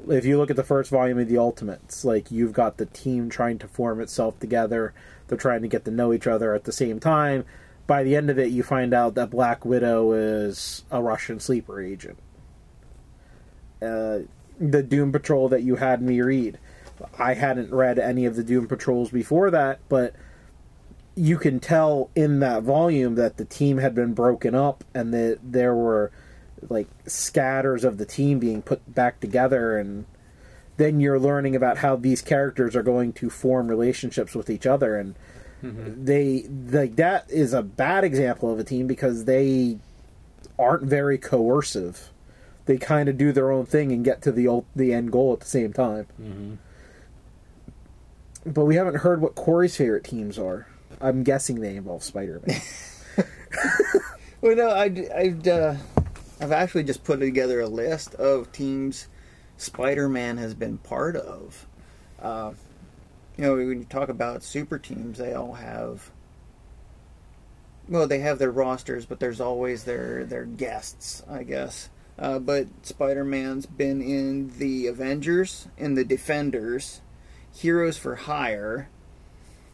if you look at the first volume of the ultimates like you've got the team trying to form itself together they're trying to get to know each other at the same time. By the end of it you find out that black widow is a russian sleeper agent. Uh, the doom patrol that you had me read. I hadn't read any of the Doom Patrols before that, but you can tell in that volume that the team had been broken up and that there were like scatters of the team being put back together and then you're learning about how these characters are going to form relationships with each other and they like that is a bad example of a team because they aren't very coercive. They kind of do their own thing and get to the ult- the end goal at the same time. Mm-hmm. But we haven't heard what Corey's favorite teams are. I'm guessing they involve Spider-Man. *laughs* *laughs* Well, no, I, I've uh, I've actually just put together a list of teams Spider-Man has been part of. Uh, you know, when you talk about super teams, they all have. Well, they have their rosters, but there's always their their guests, I guess. Uh, but Spider-Man's been in the Avengers, in the Defenders, Heroes for Hire.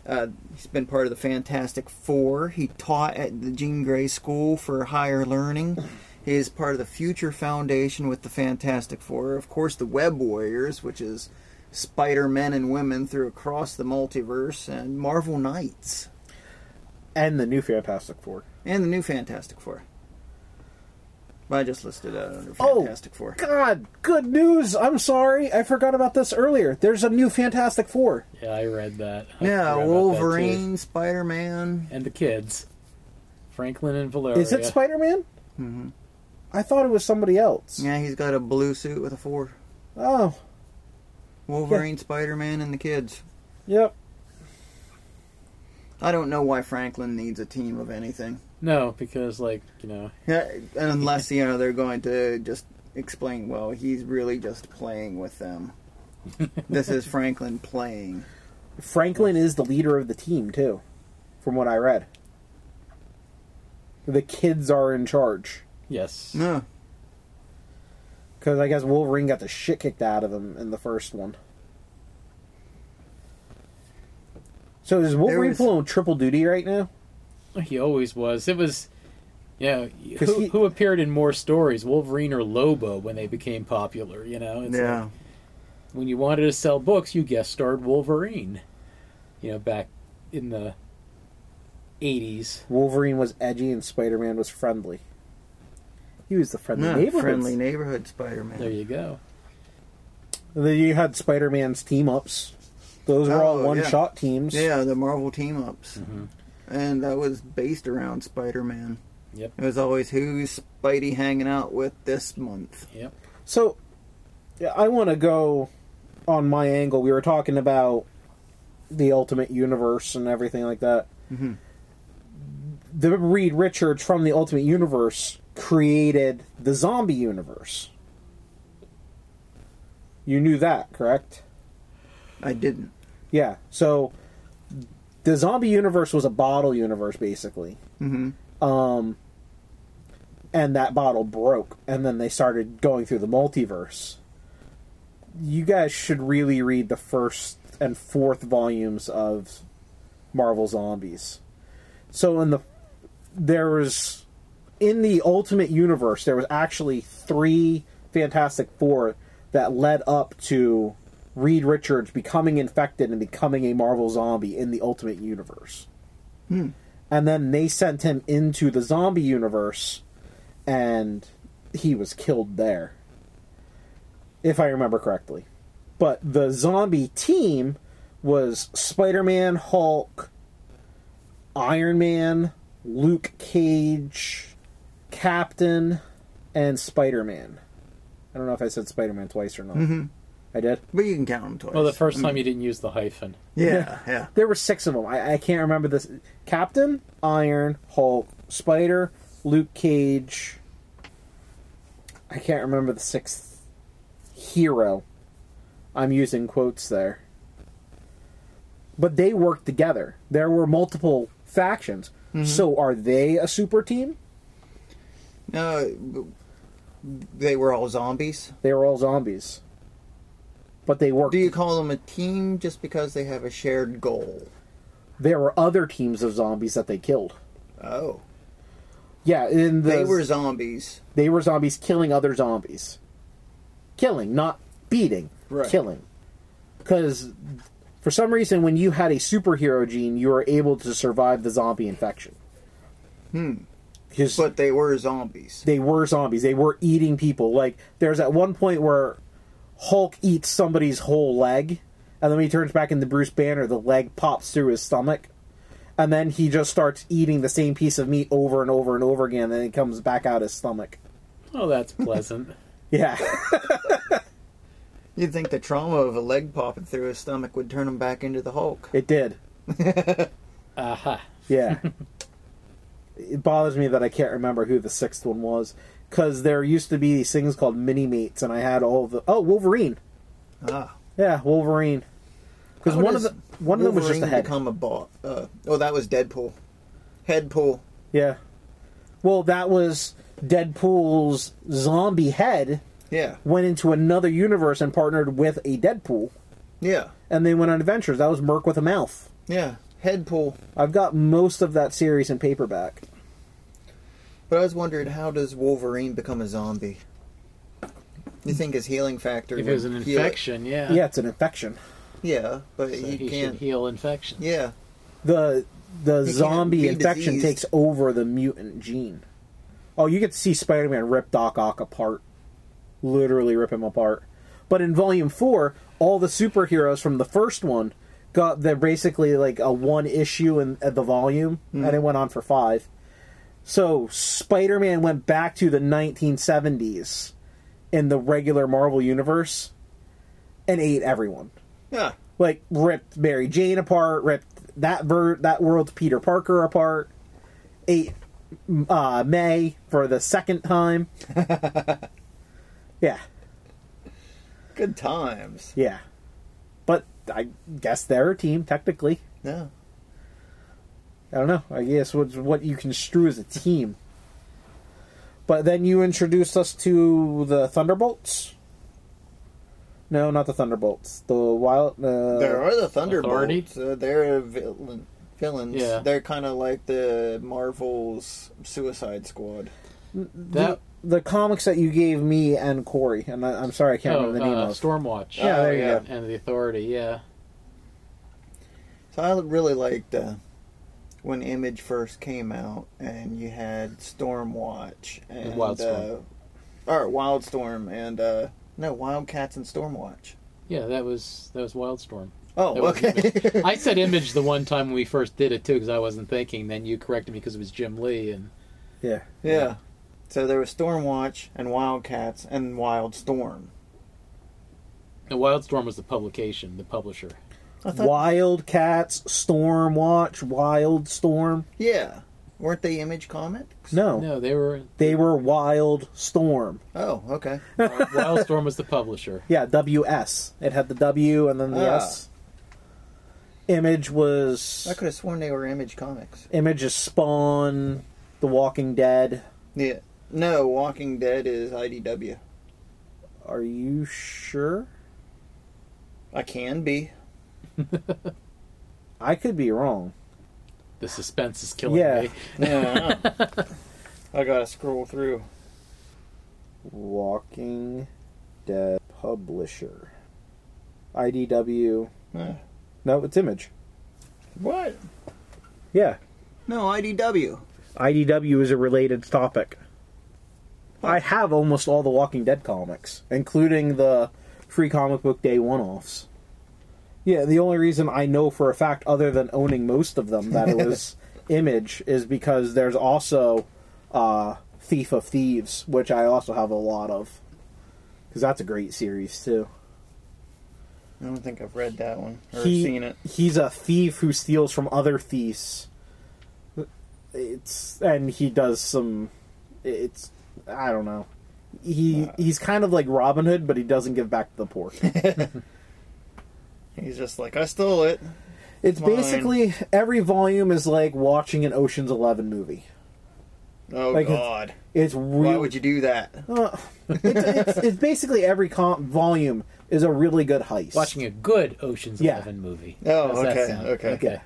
Uh, he's been part of the Fantastic Four. He taught at the Jean Grey School for Higher Learning. He is part of the Future Foundation with the Fantastic Four. Of course, the Web Warriors, which is Spider Men and women through across the multiverse, and Marvel Knights, and the new Fantastic Four. and the new Fantastic Four. I just listed that under Oh, Fantastic Four. God, good news! I'm sorry, I forgot about this earlier. There's a new Fantastic Four. Yeah, I read that. I Yeah, forgot about that, too. Wolverine, Spider Man. and the kids Franklin and Valeria. Is it Spider Man? hmm I thought it was somebody else. Yeah, he's got a blue suit with a four. Oh, Wolverine, Spider Man, and the kids. yep. I don't know why Franklin needs a team of anything. No, because like you know, Yeah, unless you know they're going to just explain. Well, he's really just playing with them. *laughs* this is Franklin playing. Franklin is the leader of the team too, from what I read. The kids are in charge yes. No, because I guess Wolverine got the shit kicked out of him in the first one. So is Wolverine was- pulling triple duty right now? He always was. It was, yeah. 'Cause Who, he- who appeared in more stories, Wolverine or Lobo, when they became popular? You know, it's yeah, like, when you wanted to sell books, you guest starred Wolverine. You know, back in the eighties. Wolverine was edgy and Spider Man was friendly. He was the friendly no, neighborhood. friendly neighborhood Spider Man. There you go. Then you had Spider Man's team ups. Those were all Oh, one yeah. shot teams. Yeah, the Marvel team ups, Mhm. and that was based around Spider Man. Yep. It was always who's Spidey hanging out with this month. Yep. So, yeah, I want to go on my angle. We were talking about the Ultimate Universe and everything like that. Mhm. The Reed Richards from the Ultimate Universe created the zombie universe. You knew that, correct? I didn't. Yeah. So, the zombie universe was a bottle universe, basically. hmm Um, and that bottle broke, and then they started going through the multiverse. You guys should really read the first and fourth volumes of Marvel Zombies. So in the there was in the Ultimate Universe there was actually three Fantastic Four that led up to Reed Richards becoming infected and becoming a Marvel zombie in the Ultimate Universe. Hmm. And then they sent him into the zombie universe and he was killed there if i remember correctly. But the zombie team was spider-man hulk iron man luke cage captain and spider-man i don't know if i said spider-man twice or not Mhm. i did But you can count them twice. Well, the first I time mean, you didn't use the hyphen. Yeah, yeah. There were six of them. I, I can't remember this. Captain, Iron, Hulk, Spider, Luke Cage. I can't remember the sixth hero. I'm using quotes there. But they worked together. There were multiple factions. So are they a super team? No, they were all zombies. They were all zombies. But they worked. Do you call them a team just because they have a shared goal? there were other teams of zombies that they killed. Oh, Yeah, in the they were zombies. They were zombies killing other zombies. Killing, not beating. Right. Killing. Because for some reason, when you had a superhero gene, you were able to survive the zombie infection. Hmm. Because But they were zombies. they were zombies. They were eating people. Like, there's at one point where Hulk eats somebody's whole leg, and then when he turns back into Bruce Banner, the leg pops through his stomach. And then he just starts eating the same piece of meat over and over and over again, and then it comes back out his stomach. Oh, that's pleasant. *laughs* Yeah. You'd think the trauma of a leg popping through his stomach would turn him back into the Hulk. It did. *laughs* Aha. Yeah. *laughs* it bothers me that I can't remember who the sixth one was. Because there used to be these things called Minimates, and I had all the. Oh, Wolverine. Ah. Yeah, Wolverine. Because one of the one of them was just a head. Become a bot. Uh, oh, that was Deadpool. Headpool. Yeah. Well, that was Deadpool's zombie head Yeah, went into another universe and partnered with a Deadpool, yeah, and they went on adventures. That was Merc with a mouth. yeah. Headpool. I've got most of that series in paperback. But I was wondering, how does Wolverine become a zombie? You think his healing factor? If it was would an heal it? infection, yeah. Yeah, it's an infection. Yeah, but So he, he can't. heal infection. Yeah, the the He zombie infection diseased. takes over the mutant gene. Oh, you get to see Spider-Man rip Doc Ock apart, literally rip him apart. But in Volume Four, all the superheroes from the first one got they're basically like a one issue in at the volume, Hmm. and it went on for five. So Spider Man went back to the 1970s in the regular Marvel universe and ate everyone. Yeah. Like ripped Mary Jane apart, ripped that ver- that world's Peter Parker apart, ate uh, May for the second time. *laughs* yeah, Good times. yeah. But I guess they're a team technically. Yeah. I don't know. I guess what's what you construe as a team. But then you introduced us to the Thunderbolts. No, not the Thunderbolts. The wild. Uh, There are the Thunderbolts. Uh, they're villain, villains. Yeah. They're kind of like the Marvel's Suicide Squad. That the, the comics that you gave me and Corey, and I, I'm sorry I can't oh, remember the name uh, of. Stormwatch. Yeah, there you yeah. go. And the Authority. Yeah. So I really liked uh, when Image first came out, and you had Stormwatch and Wildstorm. Uh, or Wildstorm and uh, no Wildcats and Stormwatch. Yeah, that was that was Wildstorm. Oh, That okay. *laughs* I said Image the one time when we first did it too, because I wasn't thinking. Then you corrected me because it was Jim Lee, and Yeah. yeah. So there was Stormwatch and Wildcats and Wildstorm. the Wildstorm was the publication, the publisher. I thought, Wildcats, Stormwatch, Wildstorm. yeah, weren't they Image Comics? No, No, they were. they were Wild Storm. Oh, okay. *laughs* Wildstorm was the publisher. Yeah, WS. It had the W and then the Ah. S. Image was I could have sworn they were Image Comics. Image is Spawn, The Walking Dead. Yeah. No, Walking Dead is IDW. Are you sure? I can be. I could be wrong. The suspense is killing Yeah. me. Yeah. I gotta scroll through. Walking Dead publisher. IDW. Uh, No, it's Image. what? Yeah. No, IDW. IDW is a related topic. I have almost all the Walking Dead comics, including the free comic book day one offs. Yeah, the only reason I know for a fact, other than owning most of them, that it *laughs* was Image is because there's also uh, Thief of Thieves, which I also have a lot of. Because that's a great series, too. I don't think I've read that one or He- seen it. He's a thief who steals from other thieves. It's and he does some. It's I don't know. He he's kind of like Robin Hood, but he doesn't give back to the poor. *laughs* He's just like, I stole it. It's Mine. basically every volume is like watching an Ocean's Eleven movie. Oh Like, it's- God! It's Why would you do that? Uh, it's, it's, it's basically every com- volume is a really good heist. Watching a good Ocean's Yeah. Eleven movie. Oh, How's that okay, okay.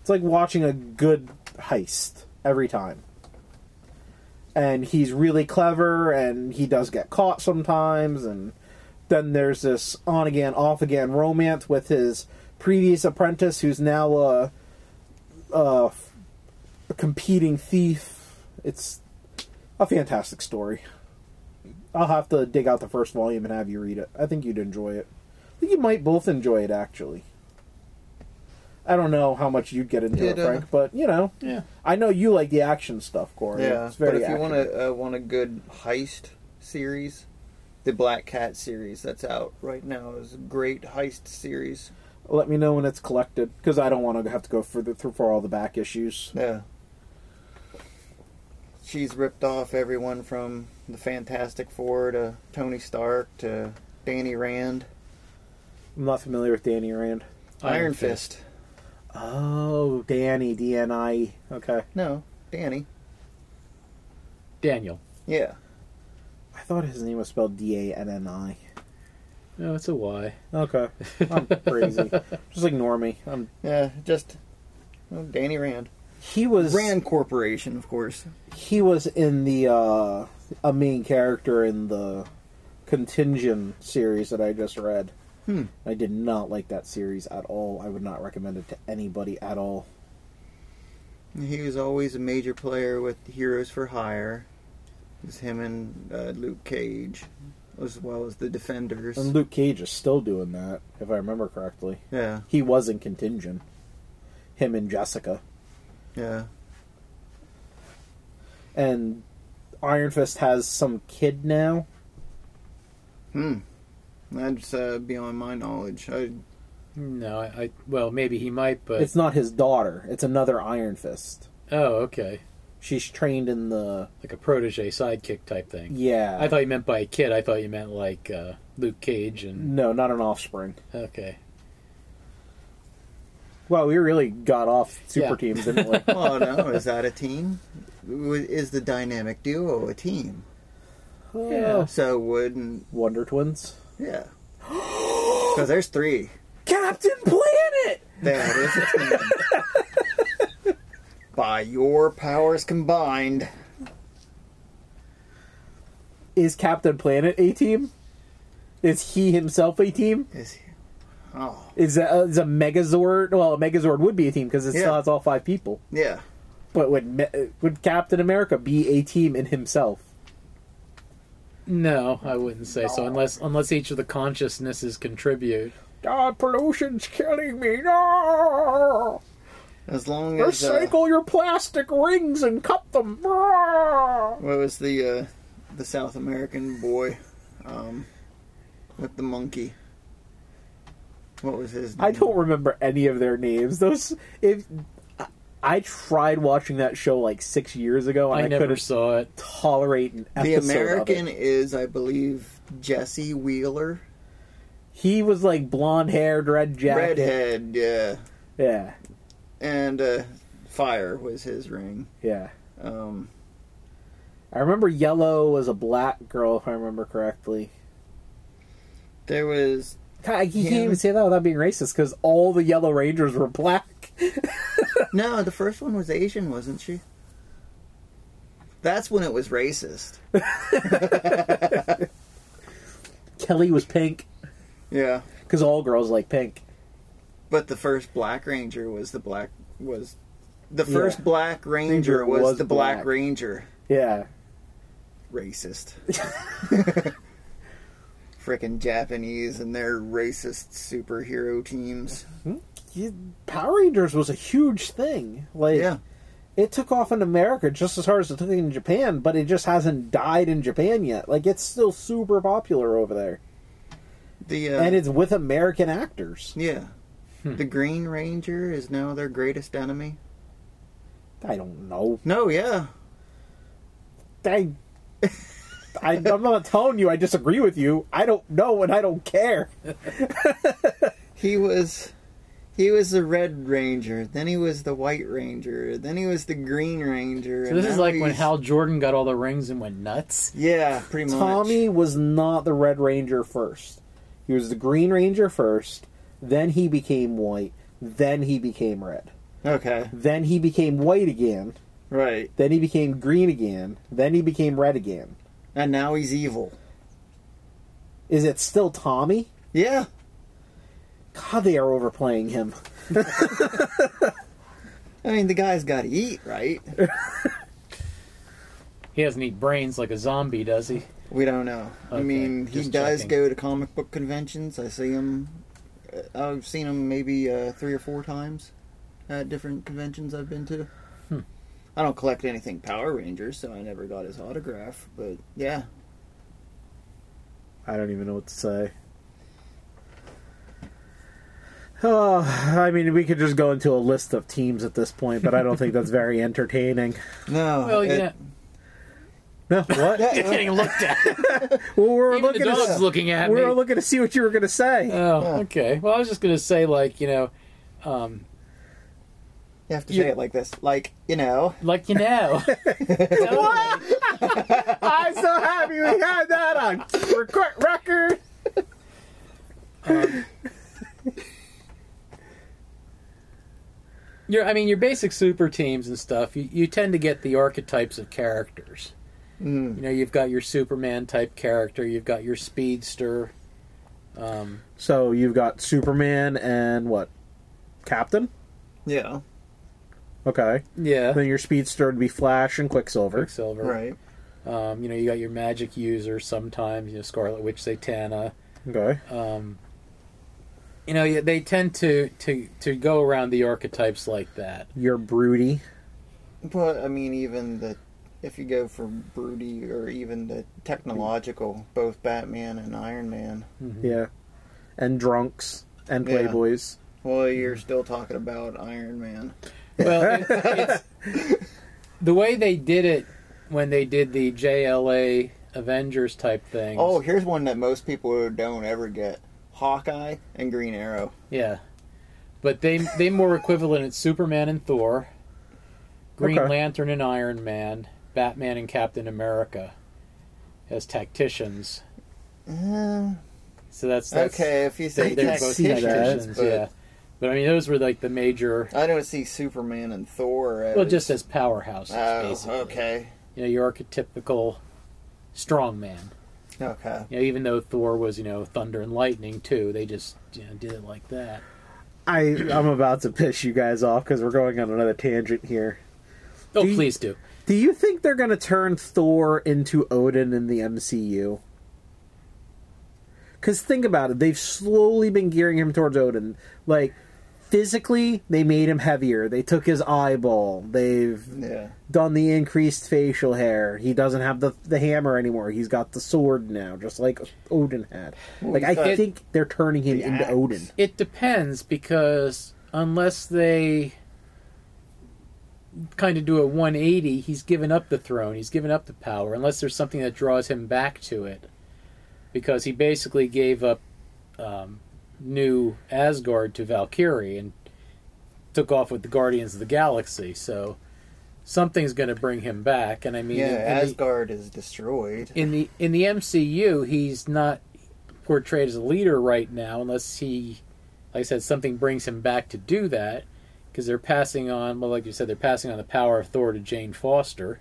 It's like watching a good heist every time. And he's really clever, and he does get caught sometimes, and then there's this on again, off again romance with his previous apprentice, who's now a, a, a competing thief. It's a fantastic story. I'll have to dig out the first volume and have you read it. I think you'd enjoy it. I think you might both enjoy it, actually. I don't know how much you'd get into it, It, uh, Frank, but you know, Yeah. I know you like the action stuff, Corey. Yeah, it's very but if you want a uh, want a good heist series, the Black Cat series that's out right now is a great heist series. Let me know when it's collected because I don't want to have to go further through for all the back issues. Yeah. She's ripped off everyone from the Fantastic Four to Tony Stark to Danny Rand, I'm not familiar with Danny Rand. Iron, Fist. Oh, Danny, D N I. Okay, No, Danny. Daniel. Yeah. I thought his name was spelled D A N N I. No, it's a Y. Okay, I'm *laughs* crazy. Just ignore me. I'm, Yeah, just oh, Danny Rand. he was Rand Corporation, of course. he was in the uh, a main character in the Contagion series that I just read. Hmm. I did not like that series at all. I would not recommend it to anybody at all. He was always a major player with Heroes for Hire. It was him and uh, Luke Cage, as well as the Defenders. And Luke Cage is still doing that, if I remember correctly. yeah, He was in Contagion. Him and Jessica. yeah. and Iron Fist has some kid now. Hmm. That's uh, beyond my knowledge. I No, I, I well maybe he might, but It's not his daughter. It's another Iron Fist. oh okay, She's trained in the like a protege sidekick type thing. yeah. I thought you meant by a kid. I thought you meant like uh, Luke Cage and no, not an offspring. okay. Well, we really got off super Yeah. teams, didn't we? *laughs* oh no, is that a team? Is the dynamic duo a team? yeah. So wouldn't Wonder Twins. yeah? *gasps* Because there's three. Captain Planet. That is a *laughs* team. By your powers combined. Is Captain Planet a team? Is he himself a team? Is he? Oh Is a, is a Megazord? Well, a Megazord would be a team because it still has all five people. yeah. But would would Captain America be a team in himself? No, I wouldn't say so unless unless each of the consciousnesses contribute. God, pollution's killing me. No! As long as uh, Recycle your plastic rings and cut them. what was the uh, the South American boy um, with the monkey? What was his? Name? I don't remember any of their names. Those if I- I tried watching that show like six years ago, and I I, never couldn't saw it. tolerate an The American Of it. is, I believe, Jesse Wheeler, He was like blonde haired, red jacket. redhead, yeah, Yeah, and uh, fire was his ring. yeah. Um, I remember Yellow was a black girl, if I remember correctly. there was God, you can't even say that without being racist because all the Yellow Rangers were black. *laughs* no, the first one was Asian, wasn't she? That's when it was racist. *laughs* Kelly was pink Yeah, because all girls like pink. But the first Black Ranger was the black was the Yeah. first Black Ranger was, was the Black, black. Ranger. Yeah, Racist. *laughs* Frickin' Japanese and their racist superhero teams. Power Rangers was a huge thing. Like, Yeah. it took off in America just as hard as it took in Japan, but it just hasn't died in Japan yet. Like, it's still super popular over there, The uh, and it's with American actors. yeah. Hmm. The Green Ranger is now their greatest enemy. I don't know. No, yeah. I, I, I'm not telling you I disagree with you. I don't know, and I don't care. *laughs* He was he was the Red Ranger, then he was the White Ranger, then he was the Green Ranger. So this is like when Hal Jordan got all the rings and went nuts. Yeah, pretty much. Tommy was not the Red Ranger first. He was the Green Ranger first. Then he became white. Then he became red. Okay, Then he became white again. right. Then he became green again. Then he became red again. And now he's evil. Is it still Tommy? Yeah. God, they are overplaying him. *laughs* I mean, the guy's got to eat, right? *laughs* He doesn't eat brains like a zombie, does he? We don't know. I mean, he does checking. go to comic book conventions. I see him. I've seen him maybe uh, three or four times at different conventions I've been to. Hmm. I don't collect anything Power Rangers, so I never got his autograph. But yeah, I don't even know what to say. Oh, I mean, we could just go into a list of teams at this point, but I don't think that's very *laughs* entertaining. no. Well, it- yeah. No, *laughs* what? You're getting looked at. Well, we're Even the dog's to looking at we me. were looking to see what you were going to say. Oh, okay. Well, I was just gonna say, like, you know, um, You have to You- say it like this, like you know. like you know. *laughs* I'm so happy we had that on record record. *laughs* your, I mean, your basic super teams and stuff. You, you tend to get the archetypes of characters. Mm. You know, you've got your Superman type character. You've got your speedster. Um, So you've got Superman and what? Captain? Yeah. Okay. yeah, Then your speedster would be Flash and Quicksilver. Quicksilver. Right. Um, you know, you got your magic user sometimes. You know, Scarlet Witch, Satana. Okay. Um, you know, they tend to, to to go around the archetypes like that. Your Broody. But I mean, even the if you go for broody or even the technological, both Batman and Iron Man. Mhm. Yeah, and drunks and Yeah. playboys. Well, you're still talking about Iron Man. Well, it, *laughs* it's the way they did it when they did the JLA Avengers type thing. Oh, here's one that most people don't ever get: Hawkeye and Green Arrow. yeah, but they they more equivalent at Superman and Thor, Green Okay. Lantern and Iron Man, Batman and Captain America as tacticians. Uh, So that's, that's okay, if you say they're both see that, tacticians, but yeah. But I mean, those were like the major. I don't see Superman and Thor. As, Well, just as powerhouses, oh, basically. okay, You know, your archetypical strong man. okay. You know, even though Thor was, you know, thunder and lightning too, they just you know, did it like that. I I'm about to piss you guys off because we're going on another tangent here. Oh, Do you- please do. Do you think they're going to turn Thor into Odin in the MCU? Because think about it, they've slowly been gearing him towards Odin. Like physically, they made him heavier. They took his eyeball. They've Yeah. done the increased facial hair. He doesn't have the the hammer anymore. He's got the sword now, just like Odin had. Like I think they're turning him the into axe. Odin. It depends because unless they kind of do a 180, he's given up the throne, he's given up the power, unless there's something that draws him back to it. Because he basically gave up um, new Asgard to Valkyrie and took off with the Guardians of the Galaxy. So something's going to bring him back. And I mean, Yeah, in the- Asgard is destroyed. in the in the MCU, he's not portrayed as a leader right now, unless he, like I said, something brings him back to do that. Because they're passing on, well, like you said, they're passing on the power of Thor to Jane Foster.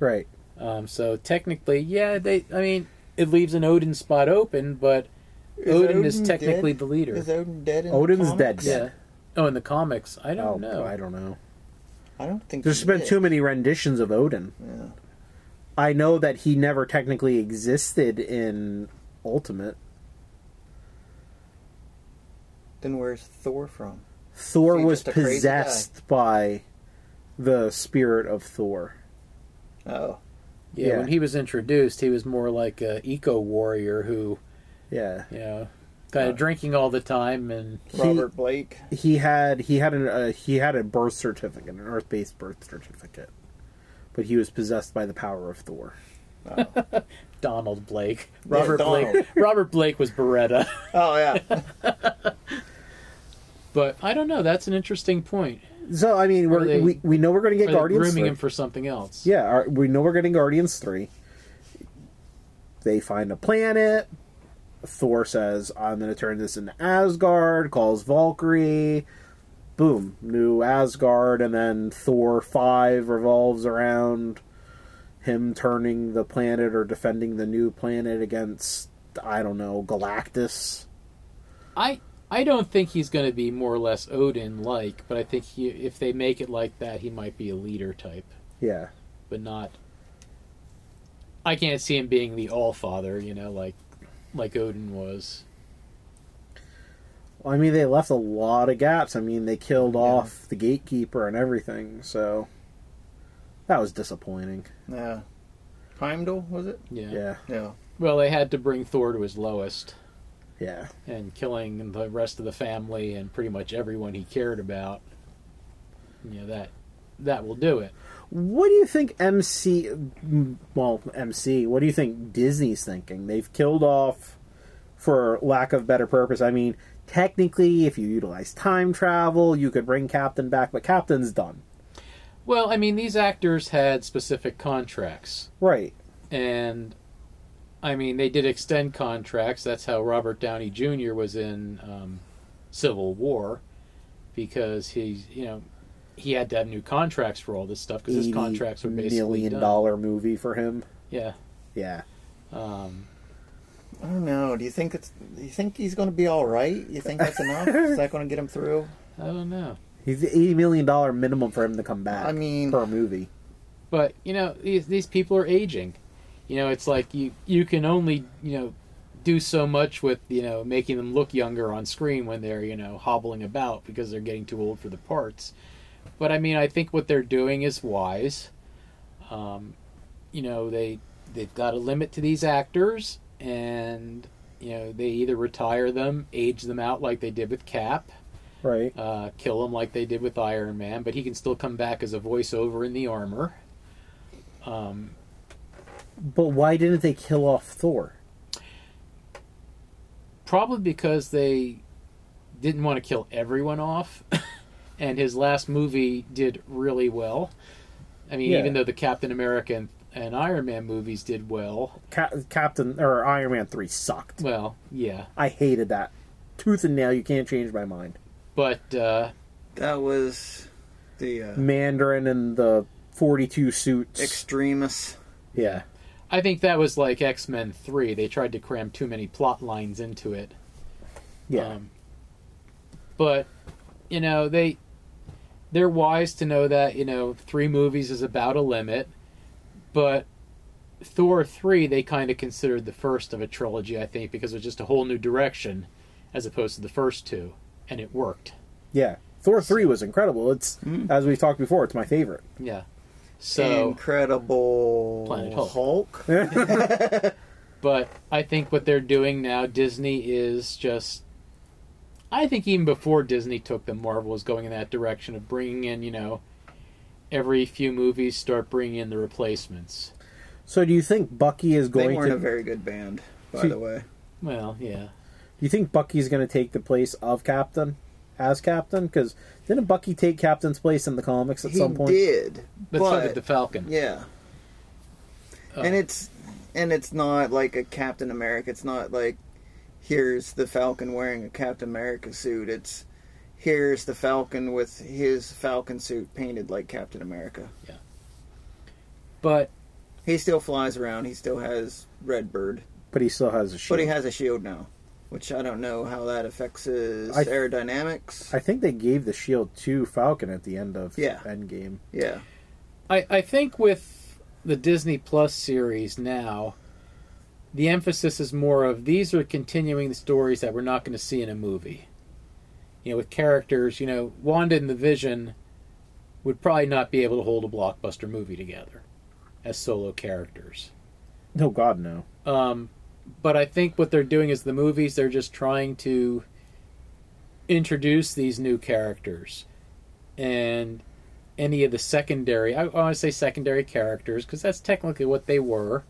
Right. Um, so technically, yeah, they. I mean, it leaves an Odin spot open, but Is Odin, is technically dead? the leader. Is Odin dead? In the Odin's comics? dead. yeah. Oh, in the comics, I Oh, don't know. I don't know. I don't think There's he been did. too many renditions of Odin. Yeah. I know that he never technically existed in Ultimate. Then where's Thor from? Thor Is was just a crazy possessed by the spirit of Thor. Oh, yeah, yeah. when he was introduced, he was more like a eco warrior who, Yeah. you know, kind of drinking all the time and He- Robert Blake. He had he had an uh, he had a birth certificate, an Earth-based birth certificate, but he was possessed by the power of Thor. *laughs* Donald Blake. Yeah, Robert Donald. Blake. Robert Blake was Beretta. Oh yeah. *laughs* But I don't know. That's an interesting point. So I mean, we're, they- we we know we're going to get Guardians grooming 3. him for something else. Yeah, our, we know we're getting Guardians 3. They find a planet. Thor says, I'm going to turn this into Asgard, calls Valkyrie. Boom, new Asgard. And then Thor 5 revolves around him turning the planet or defending the new planet against, I don't know, Galactus. I I don't think he's going to be more or less Odin like, but I think he, if they make it like that, he might be a leader type, Yeah. but not. I can't see him being the All Father, you know, like like Odin was. Well, I mean, they left a lot of gaps. I mean, they killed off the gatekeeper and everything, so that was disappointing. Yeah. Heimdall was it? Yeah. Yeah, Yeah. Well, they had to bring Thor to his lowest, yeah. and killing the rest of the family and pretty much everyone he cared about. You know that that will do it. What do you think MC? Well, MC. What do you think Disney's thinking? They've killed off, for lack of better purpose. I mean, technically, if you utilize time travel, you could bring Captain back, but Captain's done. Well, I mean, these actors had specific contracts. Right. and I mean they did extend contracts. That's how Robert Downey Jr. was in um, Civil War because he's you know he had to have new contracts for all this stuff because his contracts were basically million done. dollar movie for him. Yeah. Yeah. Um, I don't know. Do you think it's? Do you think he's going to be all right? You think that's enough? *laughs* Is that going to get him through? I don't know, He's eighty million dollar minimum for him to come back. I mean- for a movie. but you know these these people are aging. You know, it's like you you can only you know do so much with you know making them look younger on screen when they're you know hobbling about because they're getting too old for the parts. But I mean, I think what they're doing is wise. Um, you know they they've got a limit to these actors, and you know they either retire them, age them out like they did with Cap, Right. uh, kill him like they did with Iron Man, but he can still come back as a voiceover in the armor. Um, But why didn't they kill off Thor? probably because they didn't want to kill everyone off, *laughs* and his last movie did really well. I mean, Yeah. even though the Captain America and, and Iron Man movies did well, Ca- Captain or Iron Man three sucked. well, yeah, I hated that. Tooth and nail. You can't change my mind. but uh, That was the uh, Mandarin and the forty-two suits. extremis. yeah. I think that was like X Men Three. They tried to cram too many plot lines into it. Yeah. Um, but you know they they're wise to know that you know three movies is about a limit. But Thor three they kind of considered the first of a trilogy, I think, because it was just a whole new direction as opposed to the first two, and it worked. yeah. Thor three was incredible. It's Mm. as we've talked before. It's my favorite. Yeah. So, Incredible Planet Hulk. Hulk. *laughs* *laughs* but I think what they're doing now, Disney is just. I think even before Disney took them, Marvel was going in that direction of bringing in, you know, every few movies start bringing in the replacements. So do you think Bucky is going? They going weren't to? a very good band, by See- the way. Well, yeah. do you think Bucky's going to take the place of Captain as Captain? Because didn't Bucky take Captain's place in the comics at He some point? He did, But, but so did the Falcon. yeah, Oh. and it's and it's not like a Captain America. It's not like here's the Falcon wearing a Captain America suit. It's here's the Falcon with his Falcon suit painted like Captain America. Yeah. But He still flies around. He still has Redbird, But he still has a shield. but he has a shield now, which I don't know how that affects his I- aerodynamics. I think they gave the shield to Falcon at the end of Yeah. Endgame. yeah, I, I think with the Disney Plus series now, the emphasis is more of these are continuing the stories that we're not going to see in a movie. You know, with characters, you know, Wanda and the Vision would probably not be able to hold a blockbuster movie together as solo characters. No, God, no. Um, but I think what they're doing is the movies, they're just trying to introduce these new characters. And any of the secondary, I, want to say secondary characters, because that's technically what they were.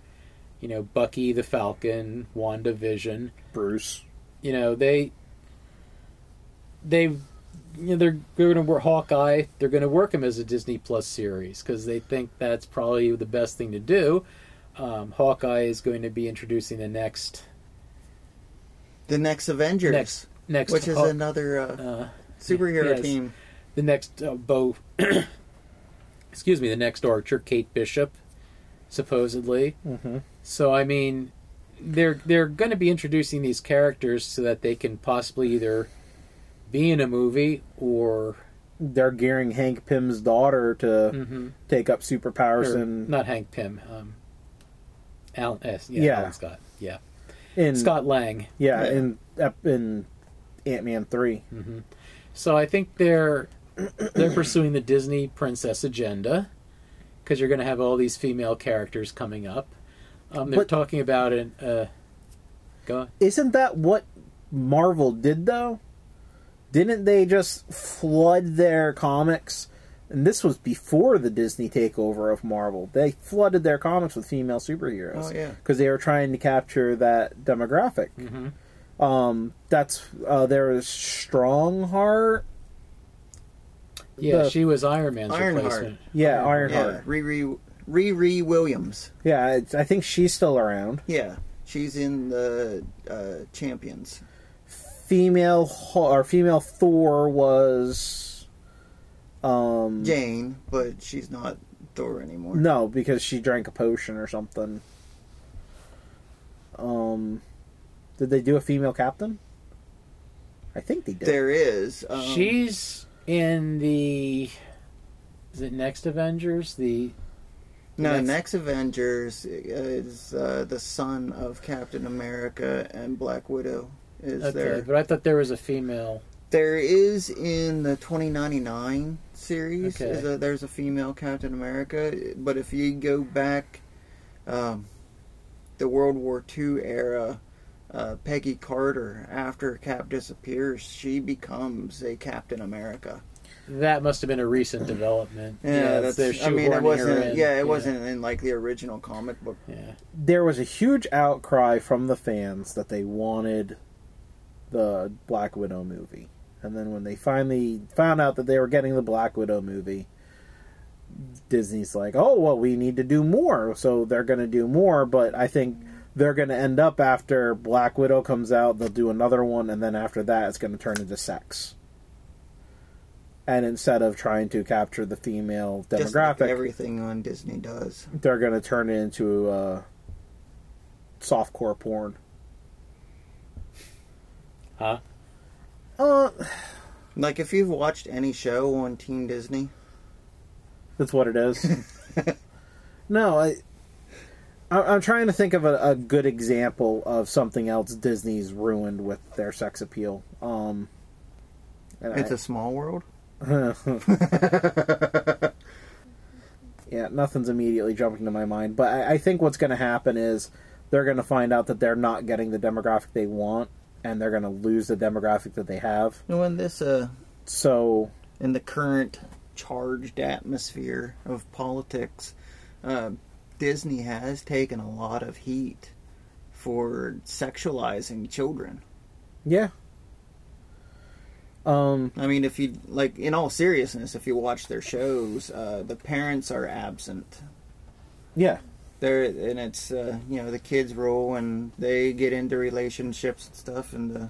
You know, Bucky the Falcon, Wanda Vision. Bruce. You know, they. They. You know, they're, they're going to work Hawkeye. They're going to work him as a Disney Plus series because they think that's probably the best thing to do. Um, Hawkeye is going to be introducing the next the next Avengers, Next- next which is Haw- another uh, uh, superhero yes. team. the next uh, bow *coughs* excuse me the next archer kate bishop supposedly Mm-hmm. so i mean they're they're going to be introducing these characters so that they can possibly either be in a movie or They're gearing Hank Pym's daughter to Mhm. take up superpowers or and not hank pym um alan S. yeah, Yeah. alan scott yeah in scott lang Yeah, Yeah. in ep- in Ant Man three. So I think they're they're pursuing the Disney princess agenda because you're going to have all these female characters coming up. Um, they're But- talking about it. Uh, go on. Isn't that what Marvel did though? Didn't they just flood their comics? And this was before the Disney takeover of Marvel. They flooded their comics with female superheroes. Oh, yeah. because they were trying to capture that demographic. Mhm. Um, that's uh, there was Strongheart. Yeah, The- she was Iron Man's Ironheart. replacement. Yeah, Yeah, Ironheart. Riri Riri Williams. Yeah, it's, I think she's still around. Yeah, she's in the uh, Champions. Female or female Thor was um Jane, but she's not Thor anymore. no because she drank a potion or something. Um, did they do a female captain? I think they did. There is. Um, She's in the. Is it next Avengers? The no. next- Next Avengers is uh, the son of Captain America and Black Widow. Is okay, there? but I thought there was a female. There is in the 2099 series. Okay. Is a, there's a female Captain America, but if you go back um, the World War II era. Uh, Peggy Carter, after Cap disappears, she becomes a Captain America. That must have been a recent development. Yeah, it's- that's. they're I mean, it wasn't. in. Yeah, it wasn't in like the original comic book. Yeah. there was a huge outcry from the fans that they wanted the Black Widow movie. And then when they finally found out that they were getting the Black Widow movie, Disney's like, "Oh, well, we need to do more." So they're going to do more, but I think they're going to end up after Black Widow comes out, they'll do another one and then after that it's going to turn into sex. And instead of trying to capture the female Just like demographic, everything on Disney does. they're going to turn it into uh, softcore porn. Huh? Uh, Like if you've watched any show on Teen Disney, that's what it is. *laughs* no, I, I, I'm trying to think of a, a good example of something else Disney's ruined with their sex appeal. Um, and it's I- a small world. *laughs* *laughs* yeah, nothing's immediately jumping to my mind. But I, I think what's going to happen is they're going to find out that they're not getting the demographic they want, and they're going to lose the demographic that they have. You know, in this, uh, So in the current charged atmosphere of politics, uh, Disney has taken a lot of heat for sexualizing children. yeah. Um, I mean, if you like, in all seriousness, if you watch their shows, uh, the parents are absent. yeah. They're and it's uh, you know the kids roll and they get into relationships and stuff, and uh,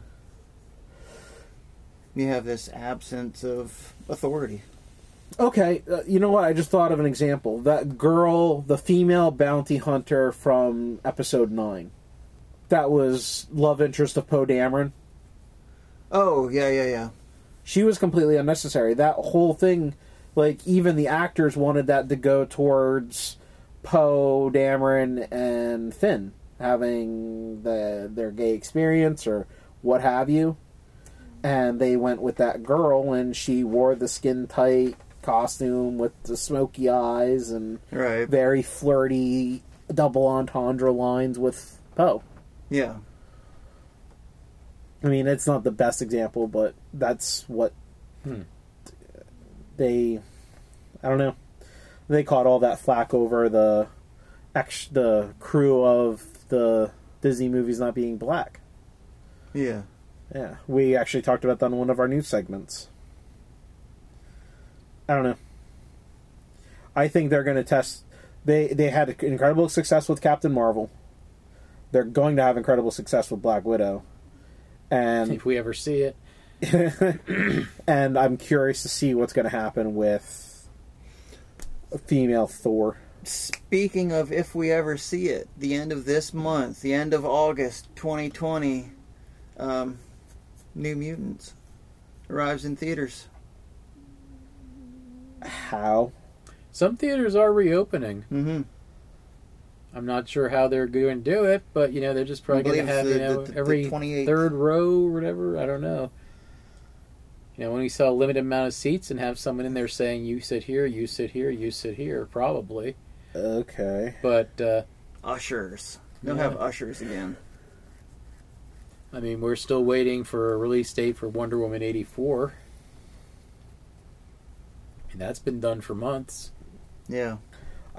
you have this absence of authority. Okay, uh, you know what? I just thought of an example. That girl, the female bounty hunter from episode 9. That was love interest of Poe Dameron. Oh yeah, yeah, yeah. She was completely unnecessary. That whole thing, like, even the actors wanted that to go towards Poe, Dameron, and Finn having the their gay experience or what have you. And they went with that girl, and she wore the skin tight costume with the smoky eyes and Right. very flirty double entendre lines with Poe. Yeah. I mean, it's not the best example, but that's what Hmm. they. I don't know. They caught all that flack over the ex, the crew of the Disney movies not being black. Yeah. Yeah, we actually talked about that in one of our news segments. I don't know. I think they're going to test. They they had incredible success with Captain Marvel. They're going to have incredible success with Black Widow, and If we ever see it. *laughs* and I'm curious to see what's going to happen with a female Thor. Speaking of if we ever see it, the end of this month, the end of August 2020, um, New Mutants arrives in theaters. How? Some theaters are reopening. Mm-hmm. I'm not sure how they're going to do it, but you know they're just probably going to have the- you know the- the every 28th. third row or whatever. I don't know. You know, when we sell a limited amount of seats and have someone in there saying you sit here, you sit here, you sit here, probably. Okay. But uh, Ushers. They'll Yeah. have ushers again. I mean, we're still waiting for a release date for Wonder Woman '84. And that's been done for months. Yeah.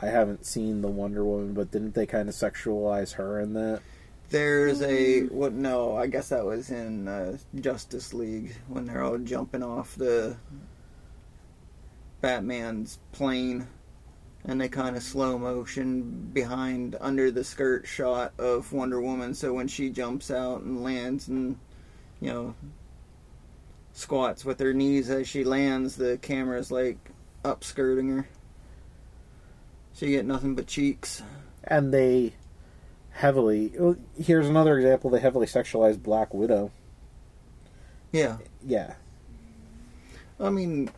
I haven't seen the Wonder Woman, but didn't they kind of sexualize her in that? There's a what? No, I guess that was in uh, Justice League when they're all jumping off the Batman's plane, and they kind of slow motion behind under the skirt shot of Wonder Woman. So when she jumps out and lands, and you know squats with her knees as she lands, the camera's like upskirting her. So you get nothing but cheeks. And they heavily. Oh, here's another example. They heavily sexualized Black Widow. Yeah. Yeah. I mean,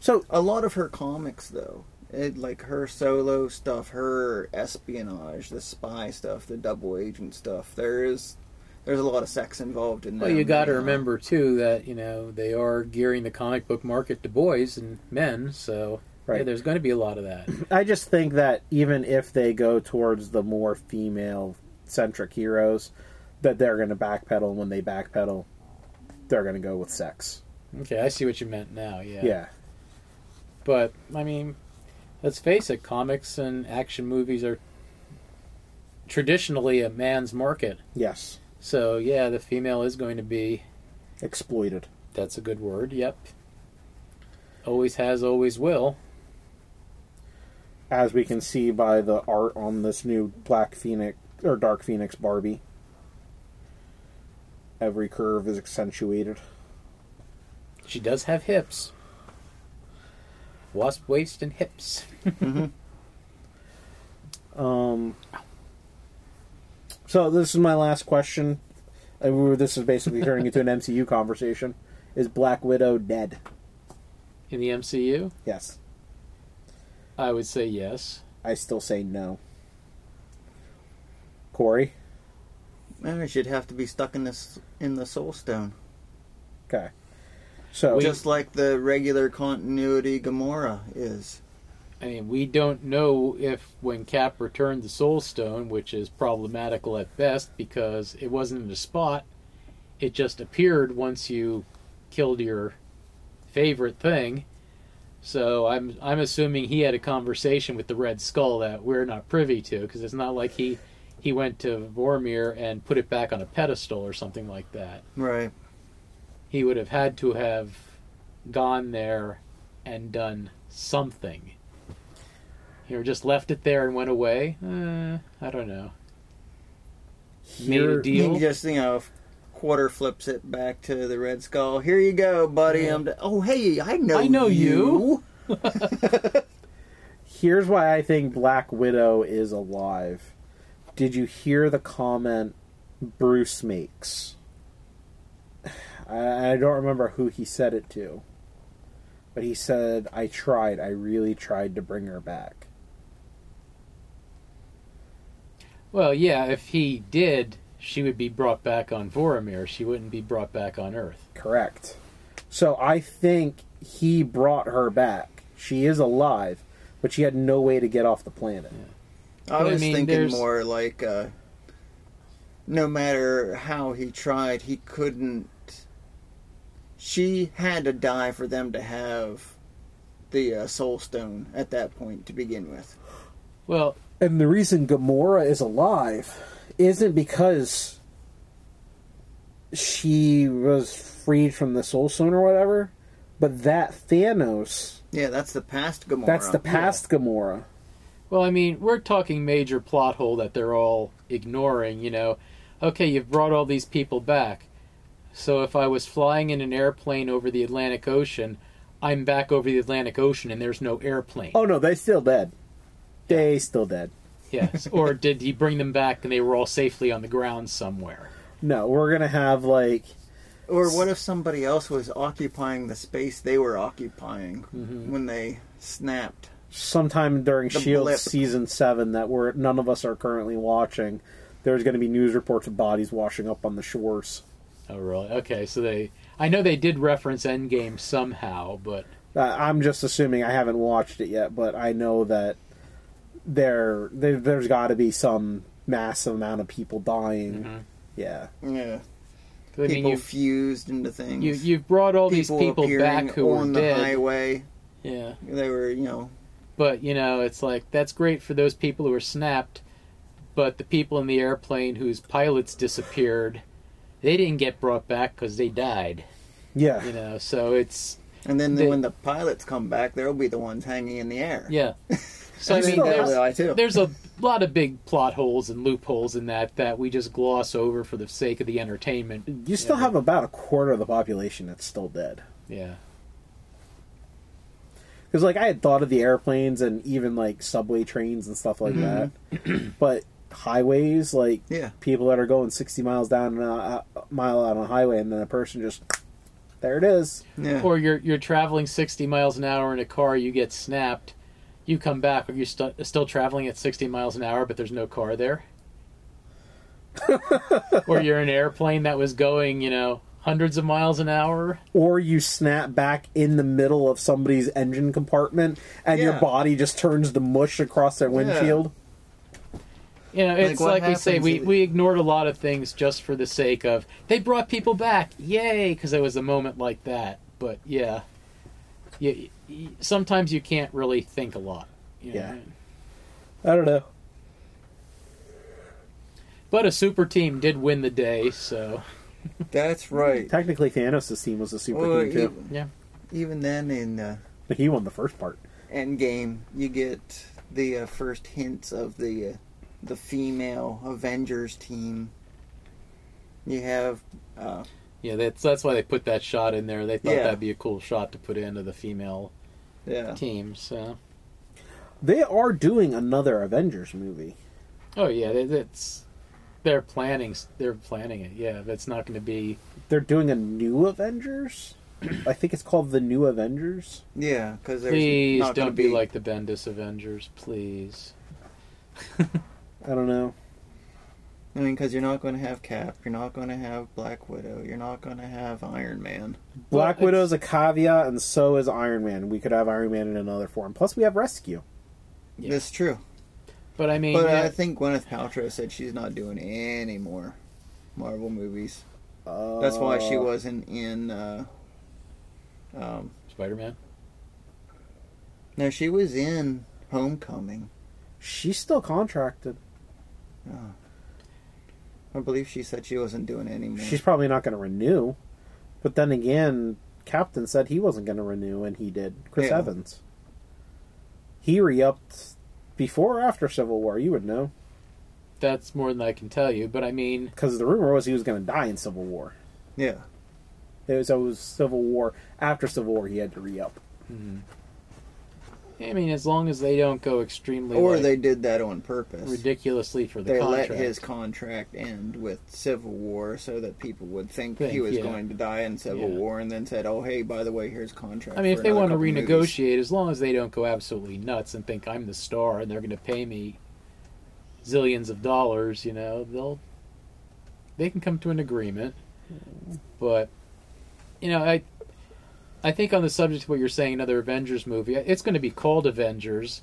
So a lot of her comics though it, like her solo stuff her espionage the spy stuff the double agent stuff there is there's a lot of sex involved in that Well, you got to remember too that you know they are gearing the comic book market to boys and men, so Right. Yeah, there's going to be a lot of that. *clears throat* I just think that even if they go towards the more female centric heroes, that they're going to backpedal. and When they backpedal, they're going to go with sex. Okay, I see what you meant now. Yeah. Yeah. But I mean, let's face it, comics and action movies are traditionally a man's market. Yes. So yeah, the female is going to be. Exploited. That's a good word. Yep. Always has, always will. As we can see by the art on this new Black Phoenix or Dark Phoenix Barbie. Every curve is accentuated. She does have hips. Wasp waist and hips. *laughs* Um, so this is my last question. Uh, we were- This is basically turning into an MCU conversation. Is Black Widow dead? In the MCU, Yes. I would say yes. I still say no. Corey? Eh, she'd have to be stuck in this in the Soul Stone, Okay. So, just like the regular continuity Gamora is. I mean, we don't know if when Cap returned the Soul Stone, which is problematical at best because it wasn't in a spot, it just appeared once you killed your favorite thing. So I'm I'm assuming he had a conversation with the Red Skull that we're not privy to because it's not like he he went to Vormir and put it back on a pedestal or something like that. Right. He would have had to have gone there and done something. He just left it there and went away. Uh, I don't know. Made a deal. *laughs* He just, you know, quarter flips it back to the Red Skull. Here you go, buddy. I'm. d- oh, hey, I know. I know you. *laughs* *laughs* here's why I think Black Widow is alive. Did you hear the comment Bruce makes? *sighs* I, I don't remember who he said it to. But he said, I tried. I really tried to bring her back. Well, yeah, if he did, she would be brought back on Voromir. She wouldn't be brought back on Earth. Correct. So I think he brought her back. She is alive, but she had no way to get off the planet. I But I was mean, thinking there's- more like, uh, no matter how he tried, he couldn't. She had to die for them to have the uh, Soul Stone at that point to begin with. Well, And the reason Gamora is alive isn't because she was freed from the Soul Stone or whatever, but that Thanos, Yeah, that's the past Gamora. that's the past Gamora. Well, I mean, we're talking major plot hole that they're all ignoring, you know. Okay, you've brought all these people back. So if I was flying in an airplane over the Atlantic Ocean, I'm back over the Atlantic Ocean and there's no airplane. Oh no, they still dead. They still dead. Yes. *laughs* or did he bring them back and they were all safely on the ground somewhere? No, we're gonna have like Or what if somebody else was occupying the space they were occupying Mm-hmm. when they snapped? sometime during The Shield blip. Season seven that we're none of us are currently watching. There's going to be news reports of bodies washing up on the shores. Oh, really? Okay, so they. I know they did reference Endgame somehow, but Uh, I'm just assuming I haven't watched it yet, but I know that there, there there's got to be some massive amount of people dying. Mhm. Yeah, Yeah. I mean, people you fused into things. you you've brought all these people back who were on the dead. highway. Yeah, They were, you know, but you know, it's like that's great for those people who were snapped, but the people in the airplane whose pilots disappeared, they didn't get brought back because they died. yeah. You know, so it's and then They- when the pilots come back, they'll be the ones hanging in the air. yeah. *laughs* So I mean, there's, die, there's a lot of big plot holes and loopholes in that that we just gloss over for the sake of the entertainment. You still Yeah. have about a quarter of the population that's still dead. Yeah. Because like I had thought of the airplanes and even like subway trains and stuff like mm-hmm. that, *clears throat* but highways like Yeah. people that are going 60 miles down a a uh, uh, mile on a highway and then a person just there it is Yeah. Or you're you're traveling 60 miles an hour in a car, you get snapped, you come back, are you st- still traveling at 60 miles an hour, but there's no car there? *laughs* or you're an airplane that was going, you know, hundreds of miles an hour. or you snap back in the middle of somebody's engine compartment and your body just turns the mush across their windshield. You know, it's what like, we say, we, we ignored a lot of things just for the sake of they brought people back, yay, because it was a moment like that. But yeah, you, you, sometimes you can't really think a lot. you know? Yeah. I don't know. But a super team did win the day, so That's right. Technically, Thanos' team was a super Well, team too, even, yeah. even then in uh, but he won the first part. Endgame, you get the uh, first hints of the uh, the female Avengers team. You have uh, Yeah, that's that's why they put that shot in there. They thought Yeah. that'd be a cool shot to put into the female yeah, team. So, They are doing another Avengers movie. oh yeah, it- it's they're planning they're planning it. Yeah, but it's not going to be. They're doing a new Avengers. *clears throat* I think it's called the New Avengers. yeah, because Please not don't be like the Bendis Avengers, please. *laughs* I don't know. I mean, because you're not going to have Cap, you're not going to have Black Widow, you're not going to have Iron Man. Black Well, Widow's a caveat, and so is Iron Man. We could have Iron Man in another form. Plus, we have Rescue. Yeah. That's true. But I mean, But yeah, I think Gwyneth Paltrow said she's not doing any more Marvel movies. Uh, That's why she wasn't in. Uh, um, Spider-Man. no, she was in Homecoming. She's still contracted. I believe she said she wasn't doing any more. She's probably not going to renew. But then again, Captain said he wasn't going to renew, and he did. Chris Yeah. Evans. He re-upped before or after Civil War. You would know That's more than I can tell you. But I mean, because the rumor was he was going to die in Civil War. yeah. It was, it was Civil War. After Civil War, he had to re-up. Mm-hmm. I mean, as long as they don't go extremely Or like, they did that on purpose. ridiculously for the They contract. let his contract end with Civil War so that people would think, Think, he was yeah. going to die in Civil Yeah. War and then said, oh, hey, by the way, here's contract. I mean, if they want to couple movies." renegotiate, as long as they don't go absolutely nuts and think I'm the star and they're going to pay me zillions of dollars, you know, they'll they can come to an agreement. But you know, I I think on the subject of what you're saying, another Avengers movie, it's going to be called Avengers,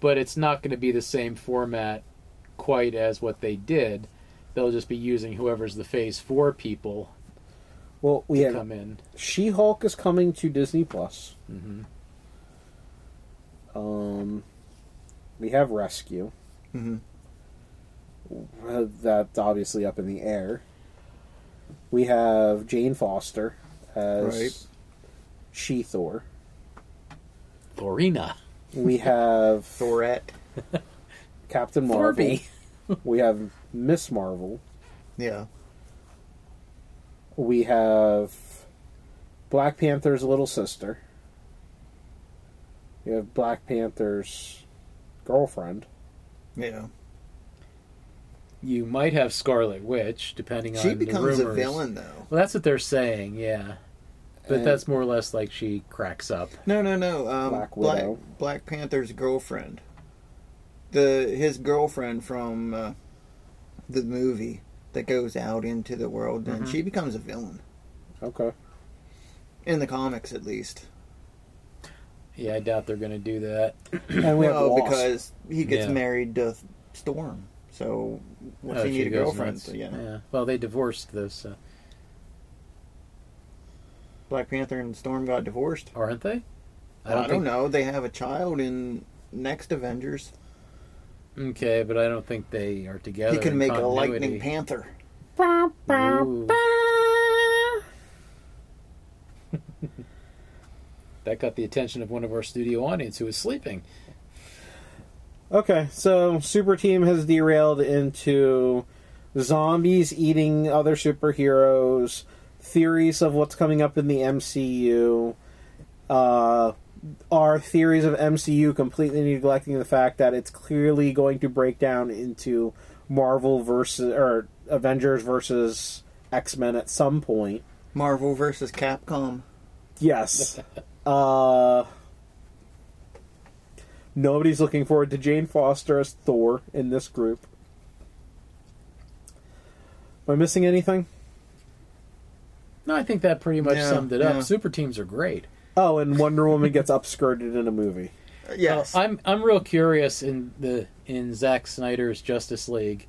but it's not going to be the same format quite as what they did. They'll just be using whoever's the Phase Four people Well, we to have come in. She-Hulk is coming to Disney Plus. hmm Um, we have Rescue. Mhm. Uh, That's obviously up in the air. We have Jane Foster as Right. She Thor. Thorina. We have *laughs* Thorette. Captain Marvel. Thorby. we have Miss Marvel. Yeah. We have Black Panther's little sister. We have Black Panther's girlfriend. Yeah. You might have Scarlet Witch, depending She on becomes the a villain, though. Well, that's what they're saying, yeah. But And- that's more or less like she cracks up. No, no, no. Um, Black Black, Widow. Black Panther's girlfriend. The his girlfriend from uh, the movie that goes out into the world, and Mm-hmm. she becomes a villain Okay. in the comics, at least. Yeah, I doubt they're going to do that. And we have well, Wasp. because he gets Yeah. married to Storm, so what's Oh, he she need a girlfriend? nuts. So, yeah. Well, they divorced those, uh, Black Panther and Storm got divorced. aren't they? I don't, think, know. They have a child in next Avengers. Okay, but I don't think they are together. he can in make a. Lightning Panther. Ooh. *laughs* that got the attention of one of our studio audience who was sleeping. Okay, so Super Team has derailed into zombies eating other superheroes, theories of what's coming up in the MCU, uh, our theories of MCU completely neglecting the fact that it's clearly going to break down into Marvel versus or Avengers versus X Men at some point. Marvel versus Capcom. Yes. *laughs* uh, nobody's looking forward to Jane Foster as Thor in this group. Am I missing anything? No, I think that pretty much Yeah, summed it up. yeah. Super teams are great. Oh, and Wonder Woman gets *laughs* upskirted in a movie. Uh, yes. Well, I'm I'm real curious in the in Zack Snyder's Justice League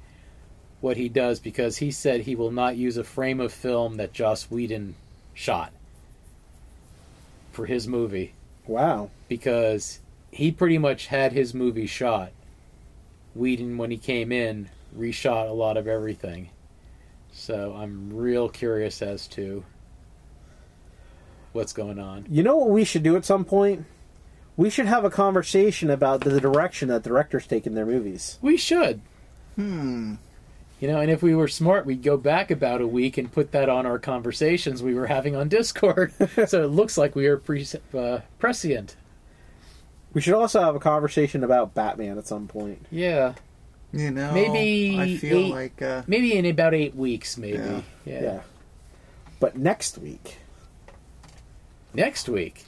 what he does because he said he will not use a frame of film that Joss Whedon shot for his movie Wow. because he pretty much had his movie shot. Whedon, when he came in, reshot a lot of everything. So I'm real curious as to what's going on. You know what we should do at some point? We should have a conversation about the direction that directors take in their movies. We should. hmm. You know, and if we were smart, we'd go back about a week and put that on our conversations we were having on Discord. *laughs* so it looks like we are pre- uh, prescient. We should also have a conversation about Batman at some point. Yeah. You know, Maybe I feel eight- like uh, Maybe in about eight weeks, maybe. Yeah. Yeah. Yeah. But next week, Next week.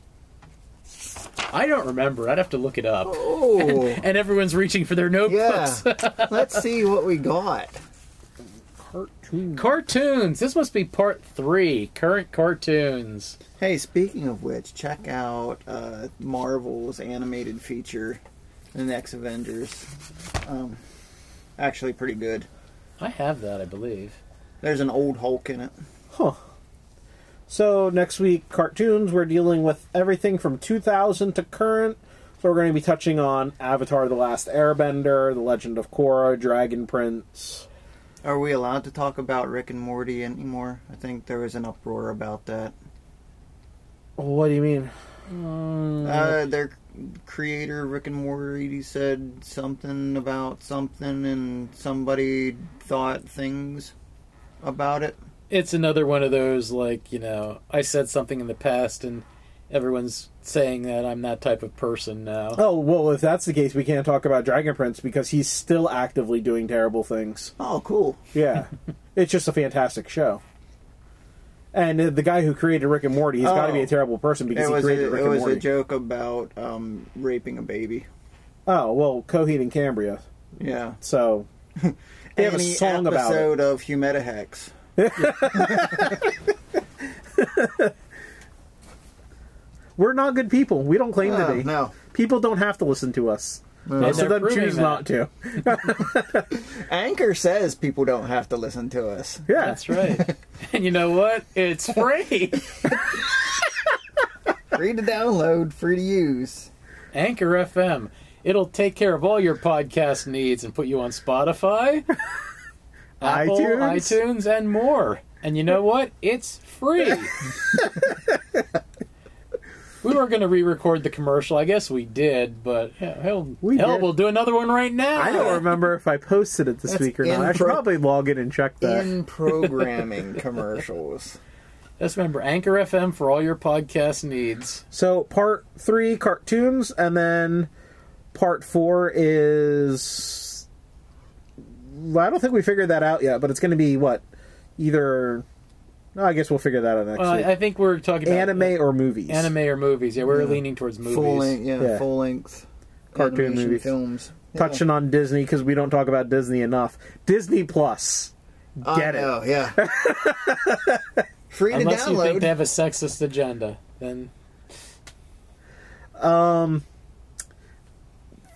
I don't remember. I'd have to look it up. oh, And everyone's reaching for their notebooks. Yeah. *laughs* let's see what we got. cartoon. cartoons. This must be part three. Current cartoons. Hey, speaking of which, check out uh, Marvel's animated feature, The Next Avengers. Um, actually, pretty good. I have that, I believe. There's an old Hulk in it. Huh. So next week, cartoons. We're dealing with everything from 2000 to current. So we're going to be touching on Avatar: The Last Airbender, The Legend of Korra, Dragon Prince. Are we allowed to talk about Rick and Morty anymore? I think there was an uproar about that. What do you mean? Uh, their creator, Rick and Morty, said something about something, and somebody thought things about it. it's another one of those like you know i said something in the past and everyone's saying that i'm that type of person now Oh well, if that's the case, we can't talk about Dragon Prince because he's still actively doing terrible things. Oh, cool. Yeah, *laughs* it's just a fantastic show. And the guy who created Rick and Morty, he's got to be Oh. a terrible person because he created Rick it and was Morty. a joke about um, raping a baby. Oh well, Coheed and Cambria. Yeah. So *laughs* they have a Any song about it. episode of Humidihex. *laughs* We're not good people. We don't claim to Oh, be. no. People don't have to listen to us. Most of them choose that. not to. *laughs* Anchor says people don't have to listen to us. Yeah, that's right *laughs* and you know what it's free *laughs* Free to download, free to use. anchor fm it'll take care of all your podcast needs and put you on spotify apple iTunes. itunes and more and you know what it's free we were going to re-record the commercial i guess we did but yeah, hell, We hell did. we'll do another one right now I don't remember if I posted it this That's week or not. I should pro- probably log in and check that. In programming *laughs* commercials. Just remember Anchor FM for all your podcast needs. So part three cartoons, and then part four is. I don't think we figured that out yet, but it's going to be what either. No, I guess we'll figure that out next Well, week. I, I think we're talking about Anime or movies? anime or movies. Yeah, we're leaning towards movies. Full length, yeah, Yeah. full length Cartoon animation movies. films. Yeah. Touching on Disney because we don't talk about Disney enough. Disney Plus, I get it? know, yeah. *laughs* Free to Unless you think download. they have a sexist agenda, then Um,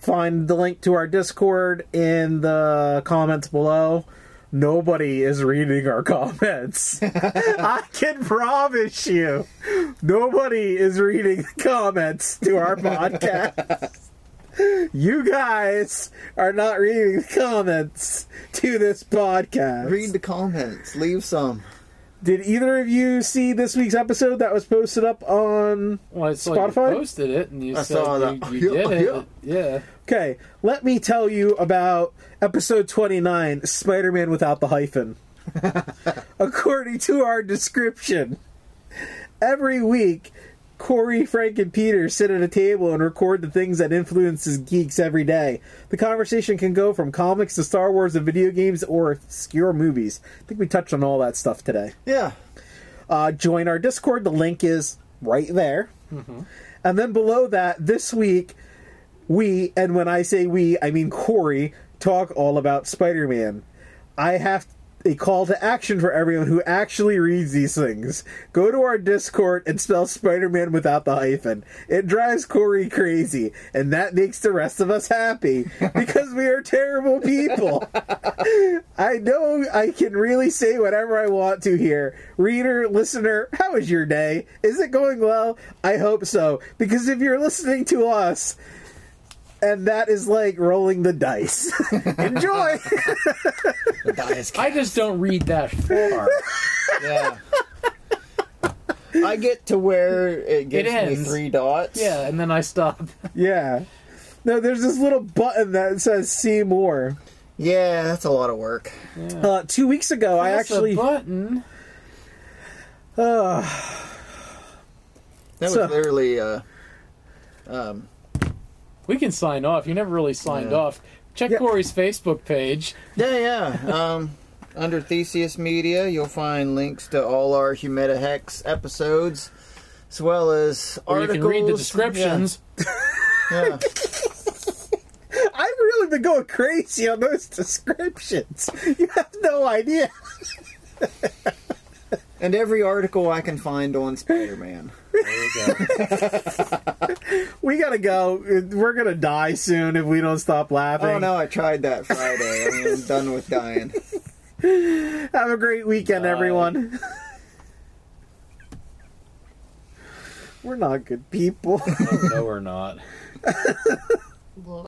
find the link to our Discord in the comments below. Nobody is reading our comments. *laughs* I can promise you, nobody is reading the comments to our podcast. You guys are not reading the comments to this podcast. Read the comments. Leave some. Did either of you see this week's episode that was posted up on well, it's like Spotify? you posted it and you I said saw you, that. you *laughs* Yeah, did it. Yeah. Okay, let me tell you about episode 29 Spider Man without the hyphen. *laughs* According to our description, every week, Corey, Frank, and Peter sit at a table and record the things that influences geeks every day. The conversation can go from comics to Star Wars and video games or obscure movies. I think we touched on all that stuff today. Yeah. Uh, join our Discord. The link is right there. And then below that, this week, we, and when I say we, I mean Corey, talk all about Spider Man. I have a call to action for everyone who actually reads these things. Go to our Discord and spell Spider Man without the hyphen. It drives Corey crazy, and that makes the rest of us happy *laughs* because we are terrible people. *laughs* I know I can really say whatever I want to here. Reader, listener, how is your day? Is it going well? I hope so, because if you're listening to us, and that is like rolling the dice. *laughs* Enjoy! The dice I just don't read that far. Yeah. I get to where it gives me three dots. yeah, and then I stop. *laughs* yeah. No, there's this little button that says see more. Yeah, that's a lot of work. Yeah. Uh, two weeks ago, I Press a actually. button. Uh, That was So- literally uh um We can sign off. You never really signed Yeah. off. Check Yeah. Corey's Facebook page. Yeah, yeah. Um *laughs* under Theseus Media you'll find links to all our Humeta Hex episodes as well as Or you can read the descriptions. Yeah. yeah. *laughs* I've really been going crazy on those descriptions. *laughs* You have no idea. And every article I can find on Spider Man. There you go. *laughs* We gotta go. We're gonna die soon if we don't stop laughing. Oh no, I tried that Friday. I mean, I'm done with dying. Have a great weekend, Bye. everyone. We're not good people. Oh, no, we're not. Look. *laughs*